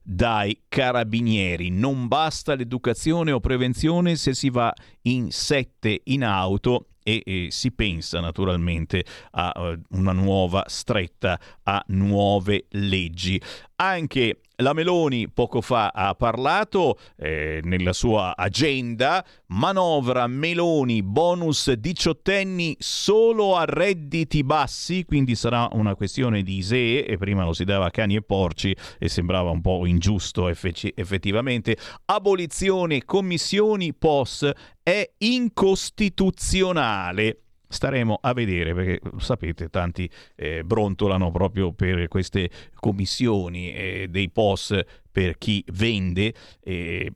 dai carabinieri. Non basta l'educazione o prevenzione se si va in sette in auto e, e, si pensa naturalmente a uh, una nuova stretta, a nuove leggi. Anche la Meloni poco fa ha parlato eh, nella sua agenda, manovra Meloni bonus diciottenni solo a redditi bassi, quindi sarà una questione di ISEE e prima lo si dava a cani e porci e sembrava un po' ingiusto effetti- effettivamente. Abolizione commissioni POS è incostituzionale. Staremo a vedere perché sapete tanti eh, brontolano proprio per queste commissioni eh, dei POS per chi vende. Eh,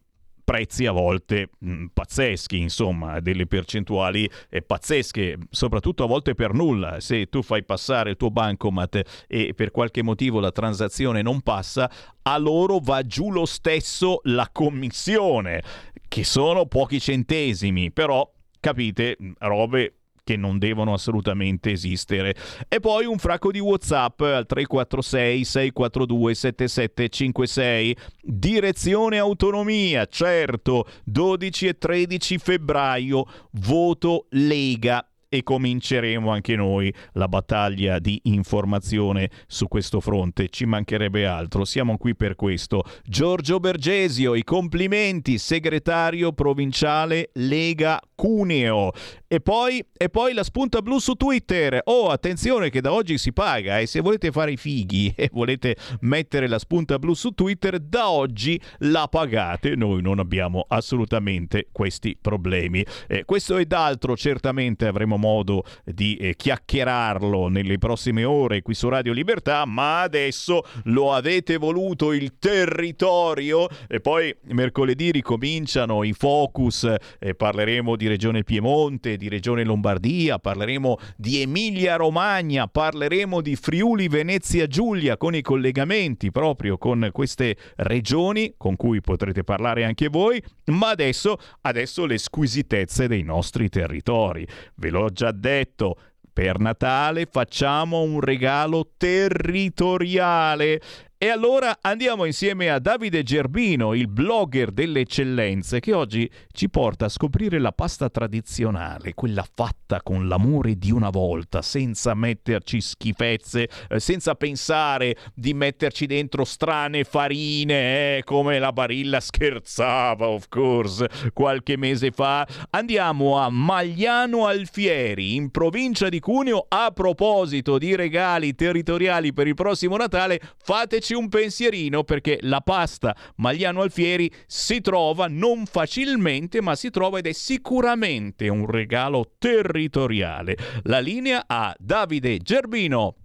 prezzi a volte mh, pazzeschi, insomma, delle percentuali eh, pazzesche, soprattutto a volte per nulla. Se tu fai passare il tuo bancomat e per qualche motivo la transazione non passa, a loro va giù lo stesso la commissione, che sono pochi centesimi, però capite, robe che non devono assolutamente esistere. E poi un fracco di WhatsApp al 346 642 7756. Direzione autonomia, certo, 12 e 13 febbraio, voto Lega e cominceremo anche noi la battaglia di informazione su questo fronte. Ci mancherebbe altro, siamo qui per questo. Giorgio Bergesio, i complimenti, segretario provinciale Lega Cuneo. E poi, e poi la spunta blu su Twitter. Oh, attenzione che da oggi si paga e se volete fare i fighi e volete mettere la spunta blu su Twitter, da oggi la pagate. Noi non abbiamo assolutamente questi problemi. Eh, questo ed altro certamente avremo modo di eh, chiacchierarlo nelle prossime ore qui su Radio Libertà, ma adesso lo avete voluto il territorio e poi mercoledì ricominciano i focus, eh, parleremo di Regione Piemonte, di Regione Lombardia, parleremo di Emilia Romagna, parleremo di Friuli Venezia Giulia con i collegamenti proprio con queste regioni con cui potrete parlare anche voi, ma adesso, adesso le squisitezze dei nostri territori. Ve già detto, per Natale facciamo un regalo territoriale. E allora andiamo insieme a Davide Gerbino, il blogger delle eccellenze, che oggi ci porta a scoprire la pasta tradizionale, quella fatta con l'amore di una volta, senza metterci schifezze, eh, senza pensare di metterci dentro strane farine, eh, come la Barilla scherzava, of course, qualche mese fa. Andiamo a Magliano Alfieri, in provincia di Cuneo, a proposito di regali territoriali per il prossimo Natale, fateci un pensierino perché la pasta Magliano Alfieri si trova non facilmente, ma si trova ed è sicuramente un regalo territoriale. La linea a Davide Gerbino.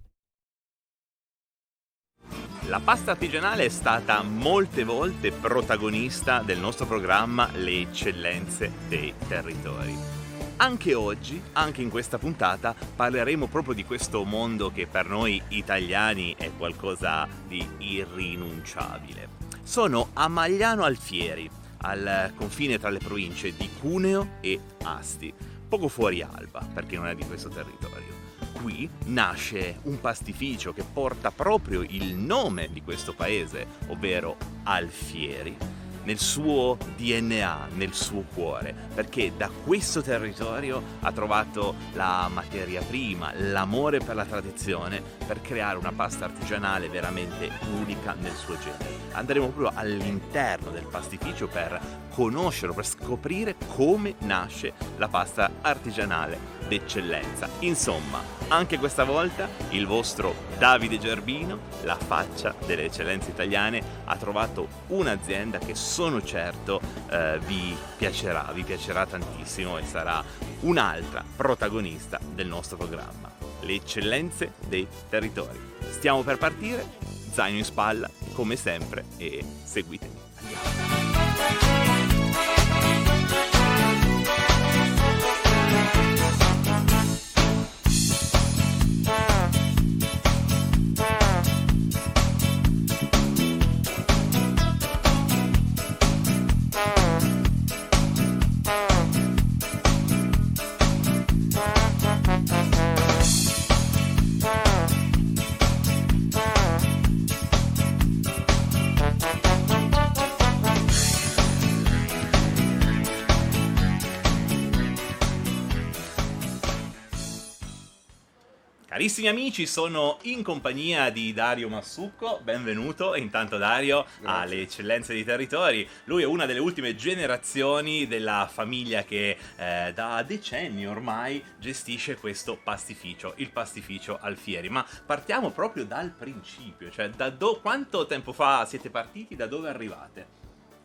La pasta artigianale è stata molte volte protagonista del nostro programma Le eccellenze dei territori. Anche oggi, anche in questa puntata, parleremo proprio di questo mondo che per noi italiani è qualcosa di irrinunciabile. Sono a Magliano Alfieri, al confine tra le province di Cuneo e Asti, poco fuori Alba, per chi non è di questo territorio. Qui nasce un pastificio che porta proprio il nome di questo paese, ovvero Alfieri, nel suo DNA, nel suo cuore, perché da questo territorio ha trovato la materia prima, l'amore per la tradizione, per creare una pasta artigianale veramente unica nel suo genere. Andremo proprio all'interno del pastificio per conoscere, per scoprire come nasce la pasta artigianale d'eccellenza. Insomma, anche questa volta il vostro Davide Gerbino, la faccia delle eccellenze italiane, ha trovato un'azienda che sono certo eh, vi piacerà, vi piacerà tantissimo e sarà un'altra protagonista del nostro programma. Le eccellenze dei territori. Stiamo per partire, zaino in spalla, come sempre, e seguitemi. Andiamo. Carissimi amici, sono in compagnia di Dario Massucco, benvenuto intanto Dario Grazie. alle eccellenze dei territori. Lui è una delle ultime generazioni della famiglia che eh, da decenni ormai gestisce questo pastificio, il pastificio Alfieri. Ma partiamo proprio dal principio, cioè da do- quanto tempo fa siete partiti, da dove arrivate?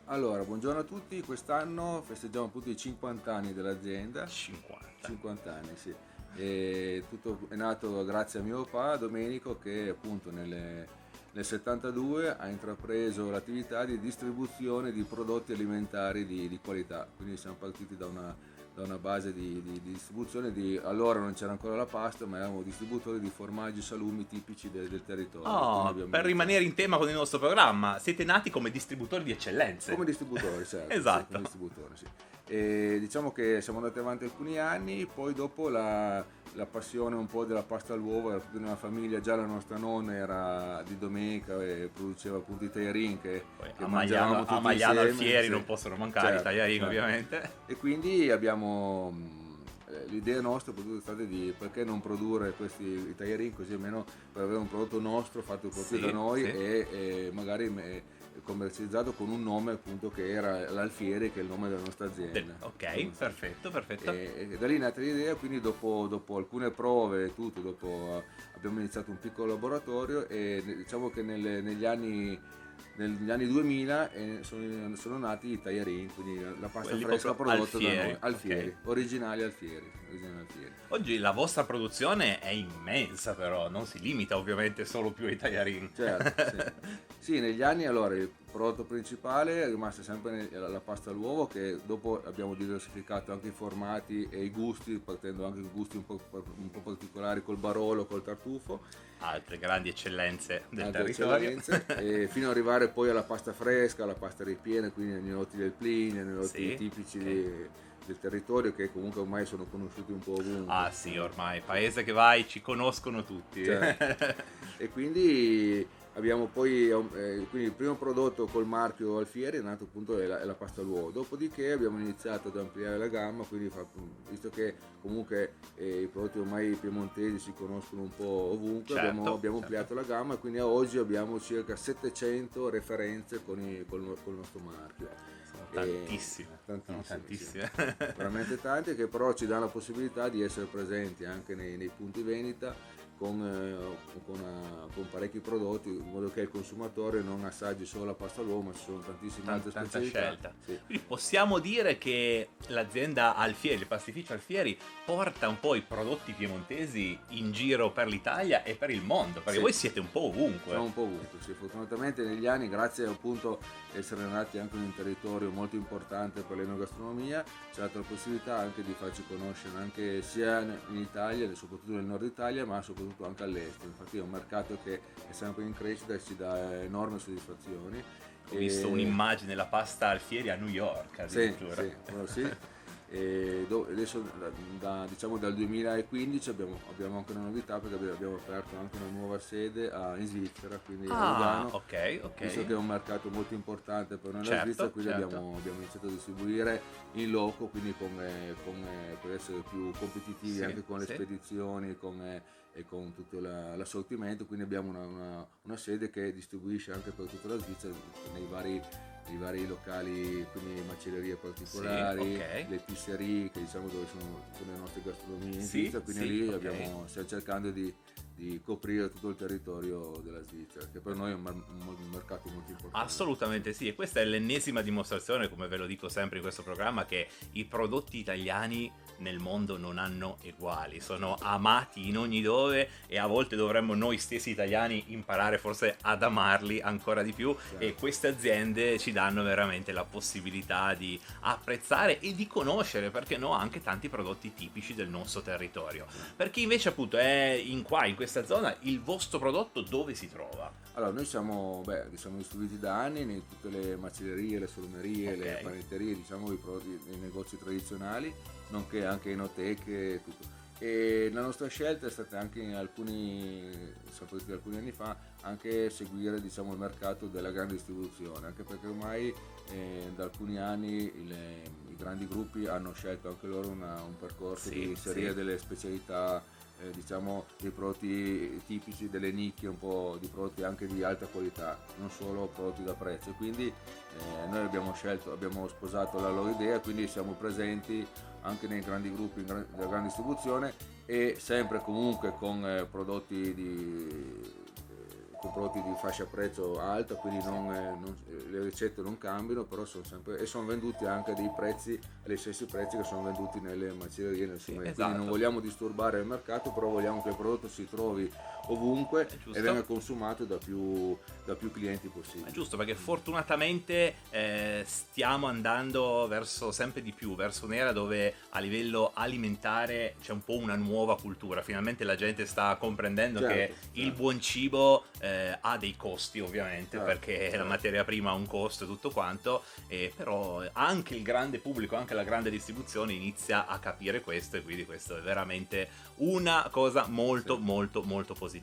Allora, buongiorno a tutti, quest'anno festeggiamo appunto i 50 anni dell'azienda. 50. 50 anni, sì. E tutto è nato grazie a mio papà Domenico che appunto nelle, nel 72 ha intrapreso l'attività di distribuzione di prodotti alimentari di, di qualità, quindi siamo partiti da una, da una base di, di, di, distribuzione di allora non c'era ancora la pasta ma eravamo distributori di formaggi e salumi tipici de, del territorio. Oh, per rimanere in tema con il nostro programma siete nati come distributori di eccellenze. Come distributori certo esatto. sì, distributori, sì. E diciamo che siamo andati avanti alcuni anni, poi dopo la, la passione un po' della pasta all'uovo, era tutta una famiglia, già la nostra nonna era di domenica e produceva appunto i tagliarini che, che mangiavamo tutti a Magliano Alfieri sì. non possono mancare certo, i tagliarini certo. ovviamente. E quindi abbiamo l'idea nostra è stata di perché non produrre questi tagliarini così almeno per avere un prodotto nostro fatto proprio sì, da noi sì. e, e, magari commercializzato con un nome appunto che era l'Alfiere che è il nome della nostra azienda. Ok, perfetto, perfetto. E, e, da lì è nata l'idea, quindi dopo, dopo alcune prove e tutto, dopo abbiamo iniziato un piccolo laboratorio e diciamo che nelle, negli anni negli anni 2000 eh, sono, sono, nati i tagliarini, quindi la pasta Quelli fresca prodotta alfieri, da noi, alfieri, okay. originali alfieri, originali alfieri. Oggi la vostra produzione è immensa però, non si limita ovviamente solo più ai tagliarini. Certo, sì. sì. negli anni allora il prodotto principale è rimasto sempre la pasta all'uovo che dopo abbiamo diversificato anche i formati e i gusti, partendo anche con gusti un po', un po particolari col barolo, col tartufo altre grandi eccellenze del altre territorio. Eccellenze, fino ad arrivare poi alla pasta fresca, alla pasta ripiena, quindi ai gnotti del Plinio, ai gnotti sì, tipici okay. di, del territorio che comunque ormai sono conosciuti un po' ovunque. Ah sì, ormai, paese che vai ci conoscono tutti. Certo. e quindi Abbiamo poi, eh, quindi il primo prodotto col marchio Alfieri è nato appunto è la, è la pasta all'uovo, dopodiché abbiamo iniziato ad ampliare la gamma, quindi fa, visto che comunque eh, i prodotti ormai piemontesi si conoscono un po' ovunque, certo, abbiamo, abbiamo certo. ampliato la gamma e quindi a oggi abbiamo circa 700 referenze con, i, col, col nostro marchio. Tantissime, tantissime, tantissime. Sì. veramente tante che però ci danno la possibilità di essere presenti anche nei, nei punti vendita con, eh, con, uh, con, parecchi prodotti in modo che il consumatore non assaggi solo la pasta all'uovo ma ci sono tantissime Tant- altre tanta scelta sì. quindi possiamo dire che l'azienda Alfieri il pastificio Alfieri porta un po' i prodotti piemontesi in giro per l'Italia e per il mondo perché sì. voi siete un po' ovunque siamo un po' ovunque sì. fortunatamente negli anni grazie appunto a essere nati anche in un territorio molto importante per l'enogastronomia c'è stata la possibilità anche di farci conoscere anche sia in Italia soprattutto nel nord Italia ma soprattutto soprattutto anche all'estero. Infatti è un mercato che è sempre in crescita e ci dà enormi soddisfazioni. Ho e... visto un'immagine della pasta alfieri a New York addirittura. Sì, sì, sì. E adesso da, diciamo dal 2015 abbiamo, abbiamo anche una novità perché abbiamo- aperto anche una nuova sede a- in Svizzera, quindi a Ah, Lugano. ok, ok. Visto che è un mercato molto importante per noi Certo, la Svizzera, quindi certo. abbiamo, abbiamo iniziato a distribuire in loco, quindi con, con, per essere più competitivi Sì, anche con le sì. spedizioni con, e con tutto la- l'assortimento, quindi abbiamo una, una- una sede che distribuisce anche per tutta la Svizzera nei vari, nei vari locali, quindi macellerie particolari, ok. le pisserie che diciamo dove sono, sono le nostre gastronomie in Sì, Svizzera, quindi sì, lì ok. abbiamo, stiamo cercando di, di coprire tutto il territorio della Svizzera, che per noi è un, mer- un mercato molto importante. Assolutamente sì, e questa è l'ennesima dimostrazione, come ve lo dico sempre in questo programma, che i prodotti italiani nel mondo non hanno eguali, sono amati in ogni dove e a volte dovremmo noi stessi italiani imparare forse ad amarli ancora di più e queste aziende ci danno veramente la possibilità di apprezzare e di conoscere, perché no, anche tanti prodotti tipici del nostro territorio. Per chi invece appunto è in qua, in questa zona, il vostro prodotto dove si trova? Allora, noi siamo, beh, siamo distribuiti da anni in tutte le macellerie, le solomerie, le Ok. panetterie, diciamo i prodotti nei negozi tradizionali, nonché anche in oteche e tutto. E la nostra scelta è stata anche in alcuni, alcuni anni fa, anche seguire diciamo, il mercato della grande distribuzione, anche perché ormai eh, da alcuni anni il- i grandi gruppi hanno scelto anche loro una- un percorso Sì, di inserire sì. delle specialità eh, diciamo dei prodotti tipici delle nicchie un po' di prodotti anche di alta qualità non solo prodotti da prezzo. Quindi eh, noi abbiamo scelto abbiamo sposato la loro idea quindi siamo presenti anche nei grandi gruppi della grande distribuzione e sempre comunque con eh, prodotti di con prodotti di fascia prezzo alta, quindi non, eh, non- eh, le ricette non cambiano, però sono sempre e sono venduti anche a dei prezzi, agli stessi prezzi che sono venduti nelle macellerie, nel sommelier. esatto. quindi non vogliamo disturbare il mercato, però vogliamo che il prodotto si trovi ovunque e venga consumato da più, da più clienti possibile. È giusto perché fortunatamente eh, stiamo andando verso sempre di più, verso un'era dove a livello alimentare c'è un po' una nuova cultura. Finalmente la gente sta comprendendo Certo, che il buon cibo eh, ha dei costi ovviamente Certo, perché la certo. materia prima ha un costo e tutto quanto, e però anche il grande pubblico, anche la grande distribuzione inizia a capire questo e quindi questo è veramente una cosa molto molto molto positiva.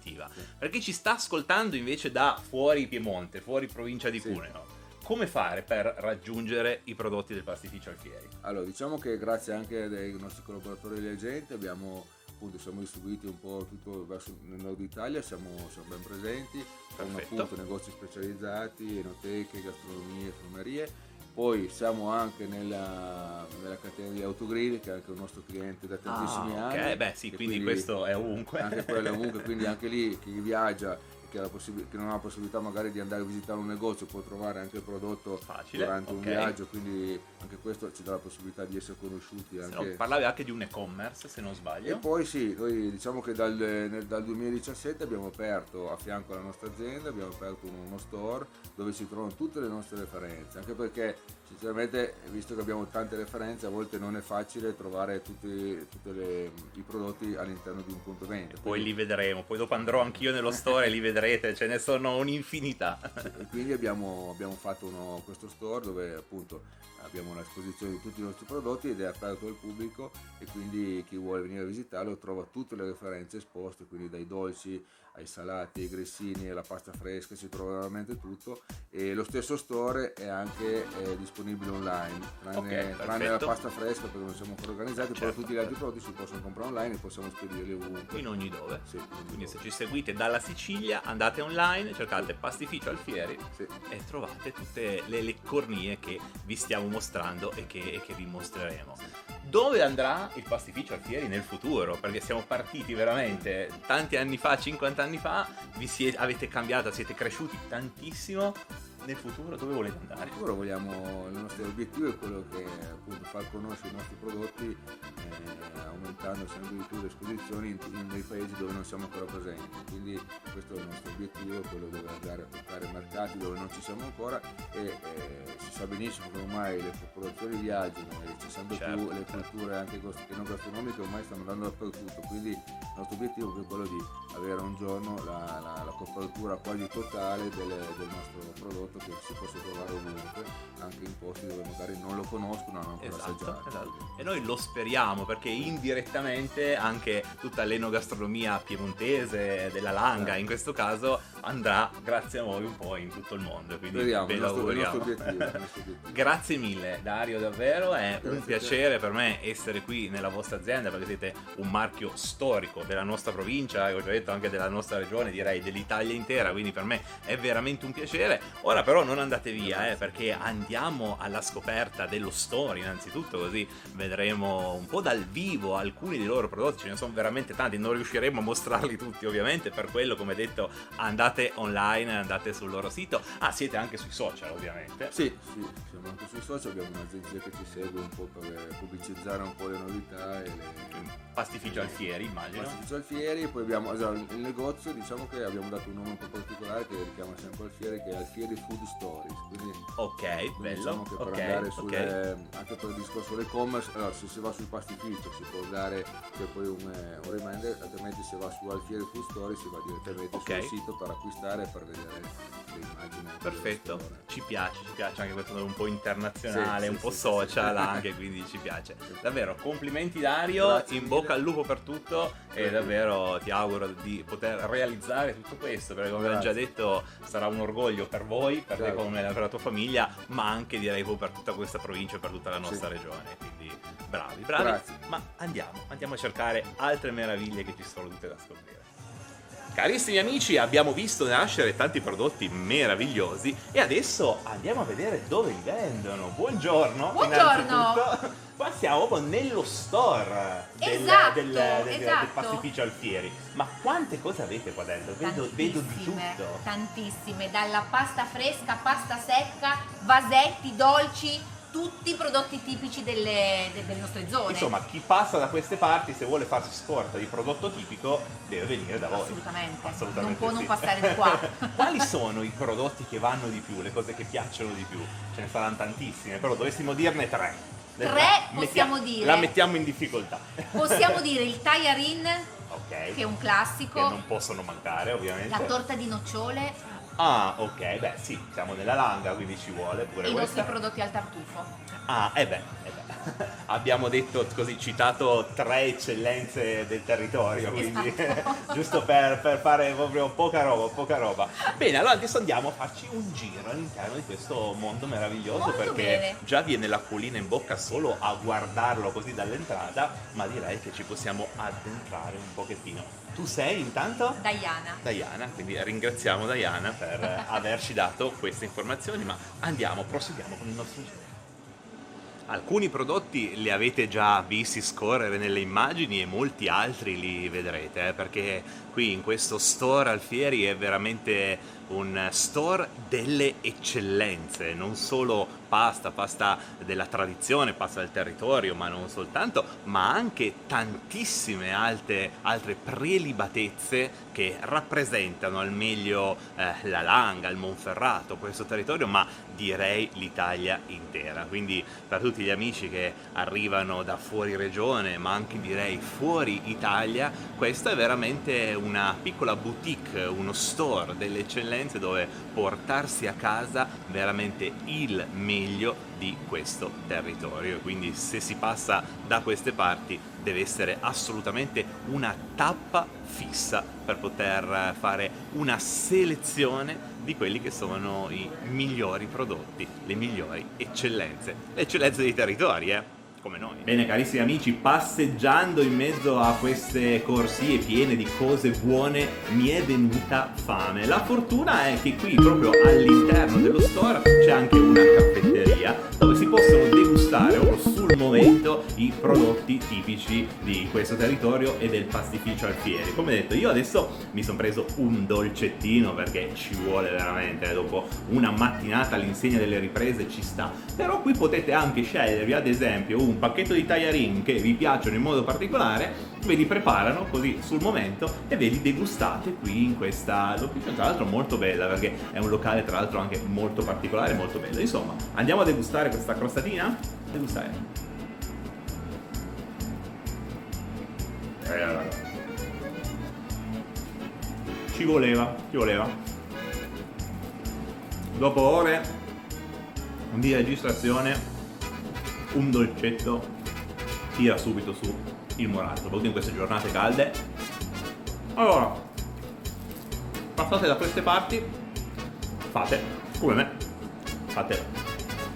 Per chi ci sta ascoltando invece da fuori Piemonte, fuori provincia di Cuneo, come fare per raggiungere i prodotti del pastificio Alfieri? Allora, diciamo che grazie anche ai nostri collaboratori e gente abbiamo appunto siamo distribuiti un po' tutto verso nel nord Italia, siamo, siamo ben presenti, con appunto negozi specializzati, enoteche, gastronomie, formerie. Poi siamo anche nella, nella catena di Autogrill, che è anche un nostro cliente da tantissimi Ah, ok, anni. beh, sì, e quindi questo è ovunque. Anche quello è ovunque, quindi anche lì chi viaggia che, ha la possib- che non ha la possibilità magari di andare a visitare un negozio può trovare anche il prodotto Facile, durante un ok. viaggio, quindi anche questo ci dà la possibilità di essere conosciuti. Anche... no, parlavi anche di un e-commerce se non E sbaglio. poi sì, noi diciamo che dal, nel- dal 2017 abbiamo aperto a fianco alla nostra azienda, abbiamo aperto uno, uno store dove si trovano tutte le nostre referenze, anche perché sinceramente visto che abbiamo tante referenze a volte non è facile trovare tutti tutte le- i prodotti all'interno di un punto vendita. Poi li vedremo, poi dopo andrò anch'io nello store e li vedrete, ce ne sono un'infinità. E quindi abbiamo, abbiamo fatto uno- questo store dove appunto abbiamo l'esposizione di tutti i nostri prodotti ed è aperto al pubblico e quindi chi vuole venire a visitarlo trova tutte le referenze esposte, quindi dai dolci ai salati, ai grissini, alla pasta fresca, si trova veramente tutto e lo stesso store è anche eh, disponibile online, tranne, Ok, tranne la pasta fresca perché non siamo ancora organizzati, però Certo, tutti gli altri prodotti si possono comprare online e possiamo spedirli ovunque. In ogni dove. Sì, Quindi se ci seguite dalla Sicilia andate online, cercate pastificio Alfieri Sì. e trovate tutte le, le cornie che vi stiamo mostrando e che, e che vi mostreremo. Dove andrà il pastificio Alfieri nel futuro? Perché siamo partiti veramente tanti anni fa, 50 anni fa, vi siete, avete cambiato, siete cresciuti tantissimo. Nel futuro dove volete andare? Ora vogliamo, il nostro obiettivo è quello che appunto far conoscere i nostri prodotti eh, aumentando sempre di più le esposizioni in, in dei paesi dove non siamo ancora presenti. Quindi questo è il nostro obiettivo, quello di andare a toccare mercati dove non ci siamo ancora e eh, si sa benissimo che ormai le popolazioni viaggiano e c'è sempre Certo, più le culture anche che non gastronomiche ormai stanno andando dappertutto. Quindi il nostro obiettivo è quello di avere un giorno la, la- la copertura quasi totale del, del nostro prodotto prodotto che si possa trovare ovunque, anche in posti dove magari non lo conoscono, hanno ancora Esatto, assaggiato. esatto. E noi lo speriamo perché indirettamente anche tutta l'enogastronomia piemontese della Langa Eh. in questo caso andrà grazie a voi un po' in tutto il mondo. Quindi Speriamo, ve lo auguriamo. Grazie mille Dario, davvero è Grazie un piacere per me essere qui nella vostra azienda perché siete un marchio storico della nostra provincia e ho già detto anche della nostra regione, direi dell'Italia intera, quindi per me è veramente un piacere. Ora però non andate via eh, perché andiamo alla scoperta dello store innanzitutto così vedremo un po' dal vivo alcuni dei loro prodotti, ce ne sono veramente tanti, non riusciremo a mostrarli tutti ovviamente, per quello come detto andate online, andate sul loro sito. Ah, siete anche sui social ovviamente. Sì, sì, siamo anche sui social, abbiamo un'agenzia che ci segue un po' per pubblicizzare un po' le novità e le... Pastificio Alfieri, immagino. Pastificio Alfieri, e poi abbiamo esatto, il negozio, diciamo che abbiamo dato un nome un po' particolare che richiama sempre Alfieri, che è Alfieri Food Stories. Quindi, Ok, quindi bello. Diciamo che per ok, andare sulle, anche per il discorso dell'e-commerce, allora se si va sul pastificio si può dare c'è poi un, eh, un reminder, altrimenti se va su Alfieri Food Stories si va direttamente Ok. sul sito per acquistare e per vedere le immagini. Perfetto, ci piace, ci piace anche questo un po' internazionale, Sì, sì, un po' sì, sì, social sì. anche, quindi ci piace. Davvero, complimenti Dario, Grazie in mille. bocca al lupo per tutto e davvero ti auguro di poter realizzare tutto questo, perché come abbiamo già detto sarà un orgoglio per voi, per te Certo. come per la tua famiglia, ma anche direi per tutta questa provincia e per tutta la nostra regione. Quindi bravi, bravi. Grazie. Ma andiamo, andiamo a cercare altre meraviglie che ci sono tutte da scoprire. Carissimi amici, abbiamo visto nascere tanti prodotti meravigliosi e adesso andiamo a vedere dove li vendono. Buongiorno. Buongiorno. Qua siamo proprio nello store del, Esatto, del, del- del esatto. pastificio Alfieri. Ma quante cose avete qua dentro? Vedo, vedo di tutto. Tantissime, dalla pasta fresca, pasta secca, vasetti, dolci, tutti i prodotti tipici delle, de- delle nostre zone. Insomma, chi passa da queste parti, se vuole farsi scorta di prodotto tipico, deve venire da voi. Assolutamente. Assolutamente non può non sì. passare di qua. Quali sono i prodotti che vanno di più, le cose che piacciono di più? Ce ne saranno tantissime, però dovessimo dirne tre. Tre possiamo Mettia- dire. La mettiamo in difficoltà. Possiamo dire il tagliarin, Ok. che è un Che classico, non possono mancare, ovviamente. la torta di nocciole Ah, ok, beh sì, siamo nella langa, quindi ci vuole e pure i nostri questa. prodotti al tartufo. Ah, eh beh, eh beh. Abbiamo detto così, citato tre eccellenze del territorio, quindi Esatto. giusto per, per fare proprio poca roba, poca roba. Bene, allora adesso andiamo a farci un giro all'interno di questo mondo meraviglioso Molto perché bene. già viene l'acquolina in bocca solo a guardarlo così dall'entrata, ma direi che ci possiamo addentrare un pochettino. Tu sei intanto? Diana. Diana, quindi ringraziamo Diana per averci dato queste informazioni, ma andiamo, proseguiamo con il nostro giro. Alcuni prodotti li avete già visti scorrere nelle immagini e molti altri li vedrete, eh, perché qui in questo store Alfieri è veramente un store delle eccellenze, non solo pasta, pasta della tradizione, pasta del territorio, ma non soltanto, ma anche tantissime alte- altre prelibatezze che rappresentano al meglio eh, la Langa, il Monferrato, questo territorio, ma direi l'Italia intera. Quindi per tutti gli amici che arrivano da fuori regione, ma anche direi fuori Italia, questa è veramente una piccola boutique, uno store delle eccellenze dove portarsi a casa veramente il meglio di questo territorio. Quindi se si passa da queste parti deve essere assolutamente una tappa fissa per poter fare una selezione di quelli che sono i migliori prodotti, le migliori eccellenze, le eccellenze dei territori, eh? Come noi. Bene carissimi amici, passeggiando in mezzo a queste corsie piene di cose buone mi è venuta fame. La fortuna è che qui proprio all'interno dello store c'è anche una caffetteria dove si possono degustare proprio sul momento i prodotti tipici di questo territorio e del pastificio Alfieri. Come detto, io adesso mi sono preso un dolcettino perché ci vuole veramente, eh, dopo una mattinata all'insegna delle riprese ci sta. Però qui potete anche scegliervi ad esempio un pacchetto di tagliarin che vi piacciono in modo particolare, ve li preparano così sul momento e ve li degustate qui in questa location, tra l'altro molto bella perché è un locale tra l'altro anche molto particolare, molto bello. Insomma, andiamo a degustare questa crostatina? Degustare. Eh, allora. Ci voleva, ci voleva. dopo ore di registrazione un dolcetto tira subito su il morale, soprattutto in queste giornate calde. Allora, passate da queste parti, fate come me, fate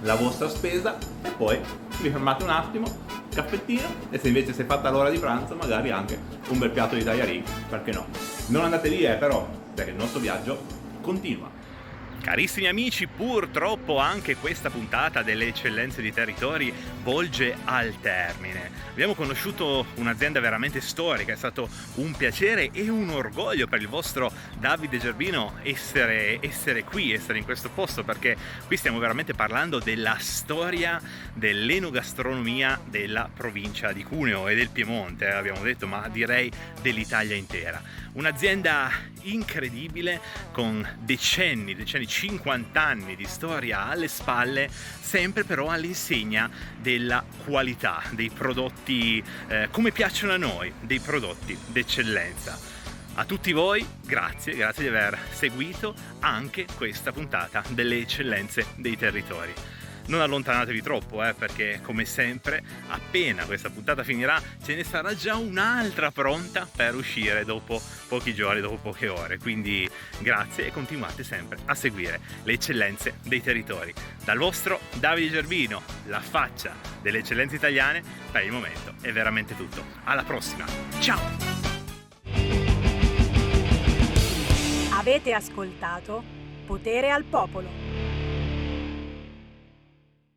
la vostra spesa e poi vi fermate un attimo, caffettino e se invece si è fatta l'ora di pranzo magari anche un bel piatto di tagliarini, perché no? Non andate via eh, però, perché il nostro viaggio continua. Carissimi amici, purtroppo anche questa puntata delle eccellenze di territori volge al termine. Abbiamo conosciuto un'azienda veramente storica, è stato un piacere e un orgoglio per il vostro Davide Gerbino essere, essere qui, essere in questo posto, perché qui stiamo veramente parlando della storia dell'enogastronomia della provincia di Cuneo e del Piemonte, abbiamo detto, ma direi dell'Italia intera. Un'azienda incredibile con decenni, decenni, 50 anni di storia alle spalle, sempre però all'insegna della qualità dei prodotti eh, come piacciono a noi, dei prodotti d'eccellenza. A tutti voi, grazie, grazie di aver seguito anche questa puntata delle eccellenze dei territori non allontanatevi troppo eh, perché come sempre appena questa puntata finirà ce ne sarà già un'altra pronta per uscire dopo pochi giorni, dopo poche ore. Quindi grazie e continuate sempre a seguire le eccellenze dei territori. Dal vostro Davide Gerbino, la faccia delle eccellenze italiane, per il momento è veramente tutto. Alla prossima, ciao! Avete ascoltato Potere al Popolo.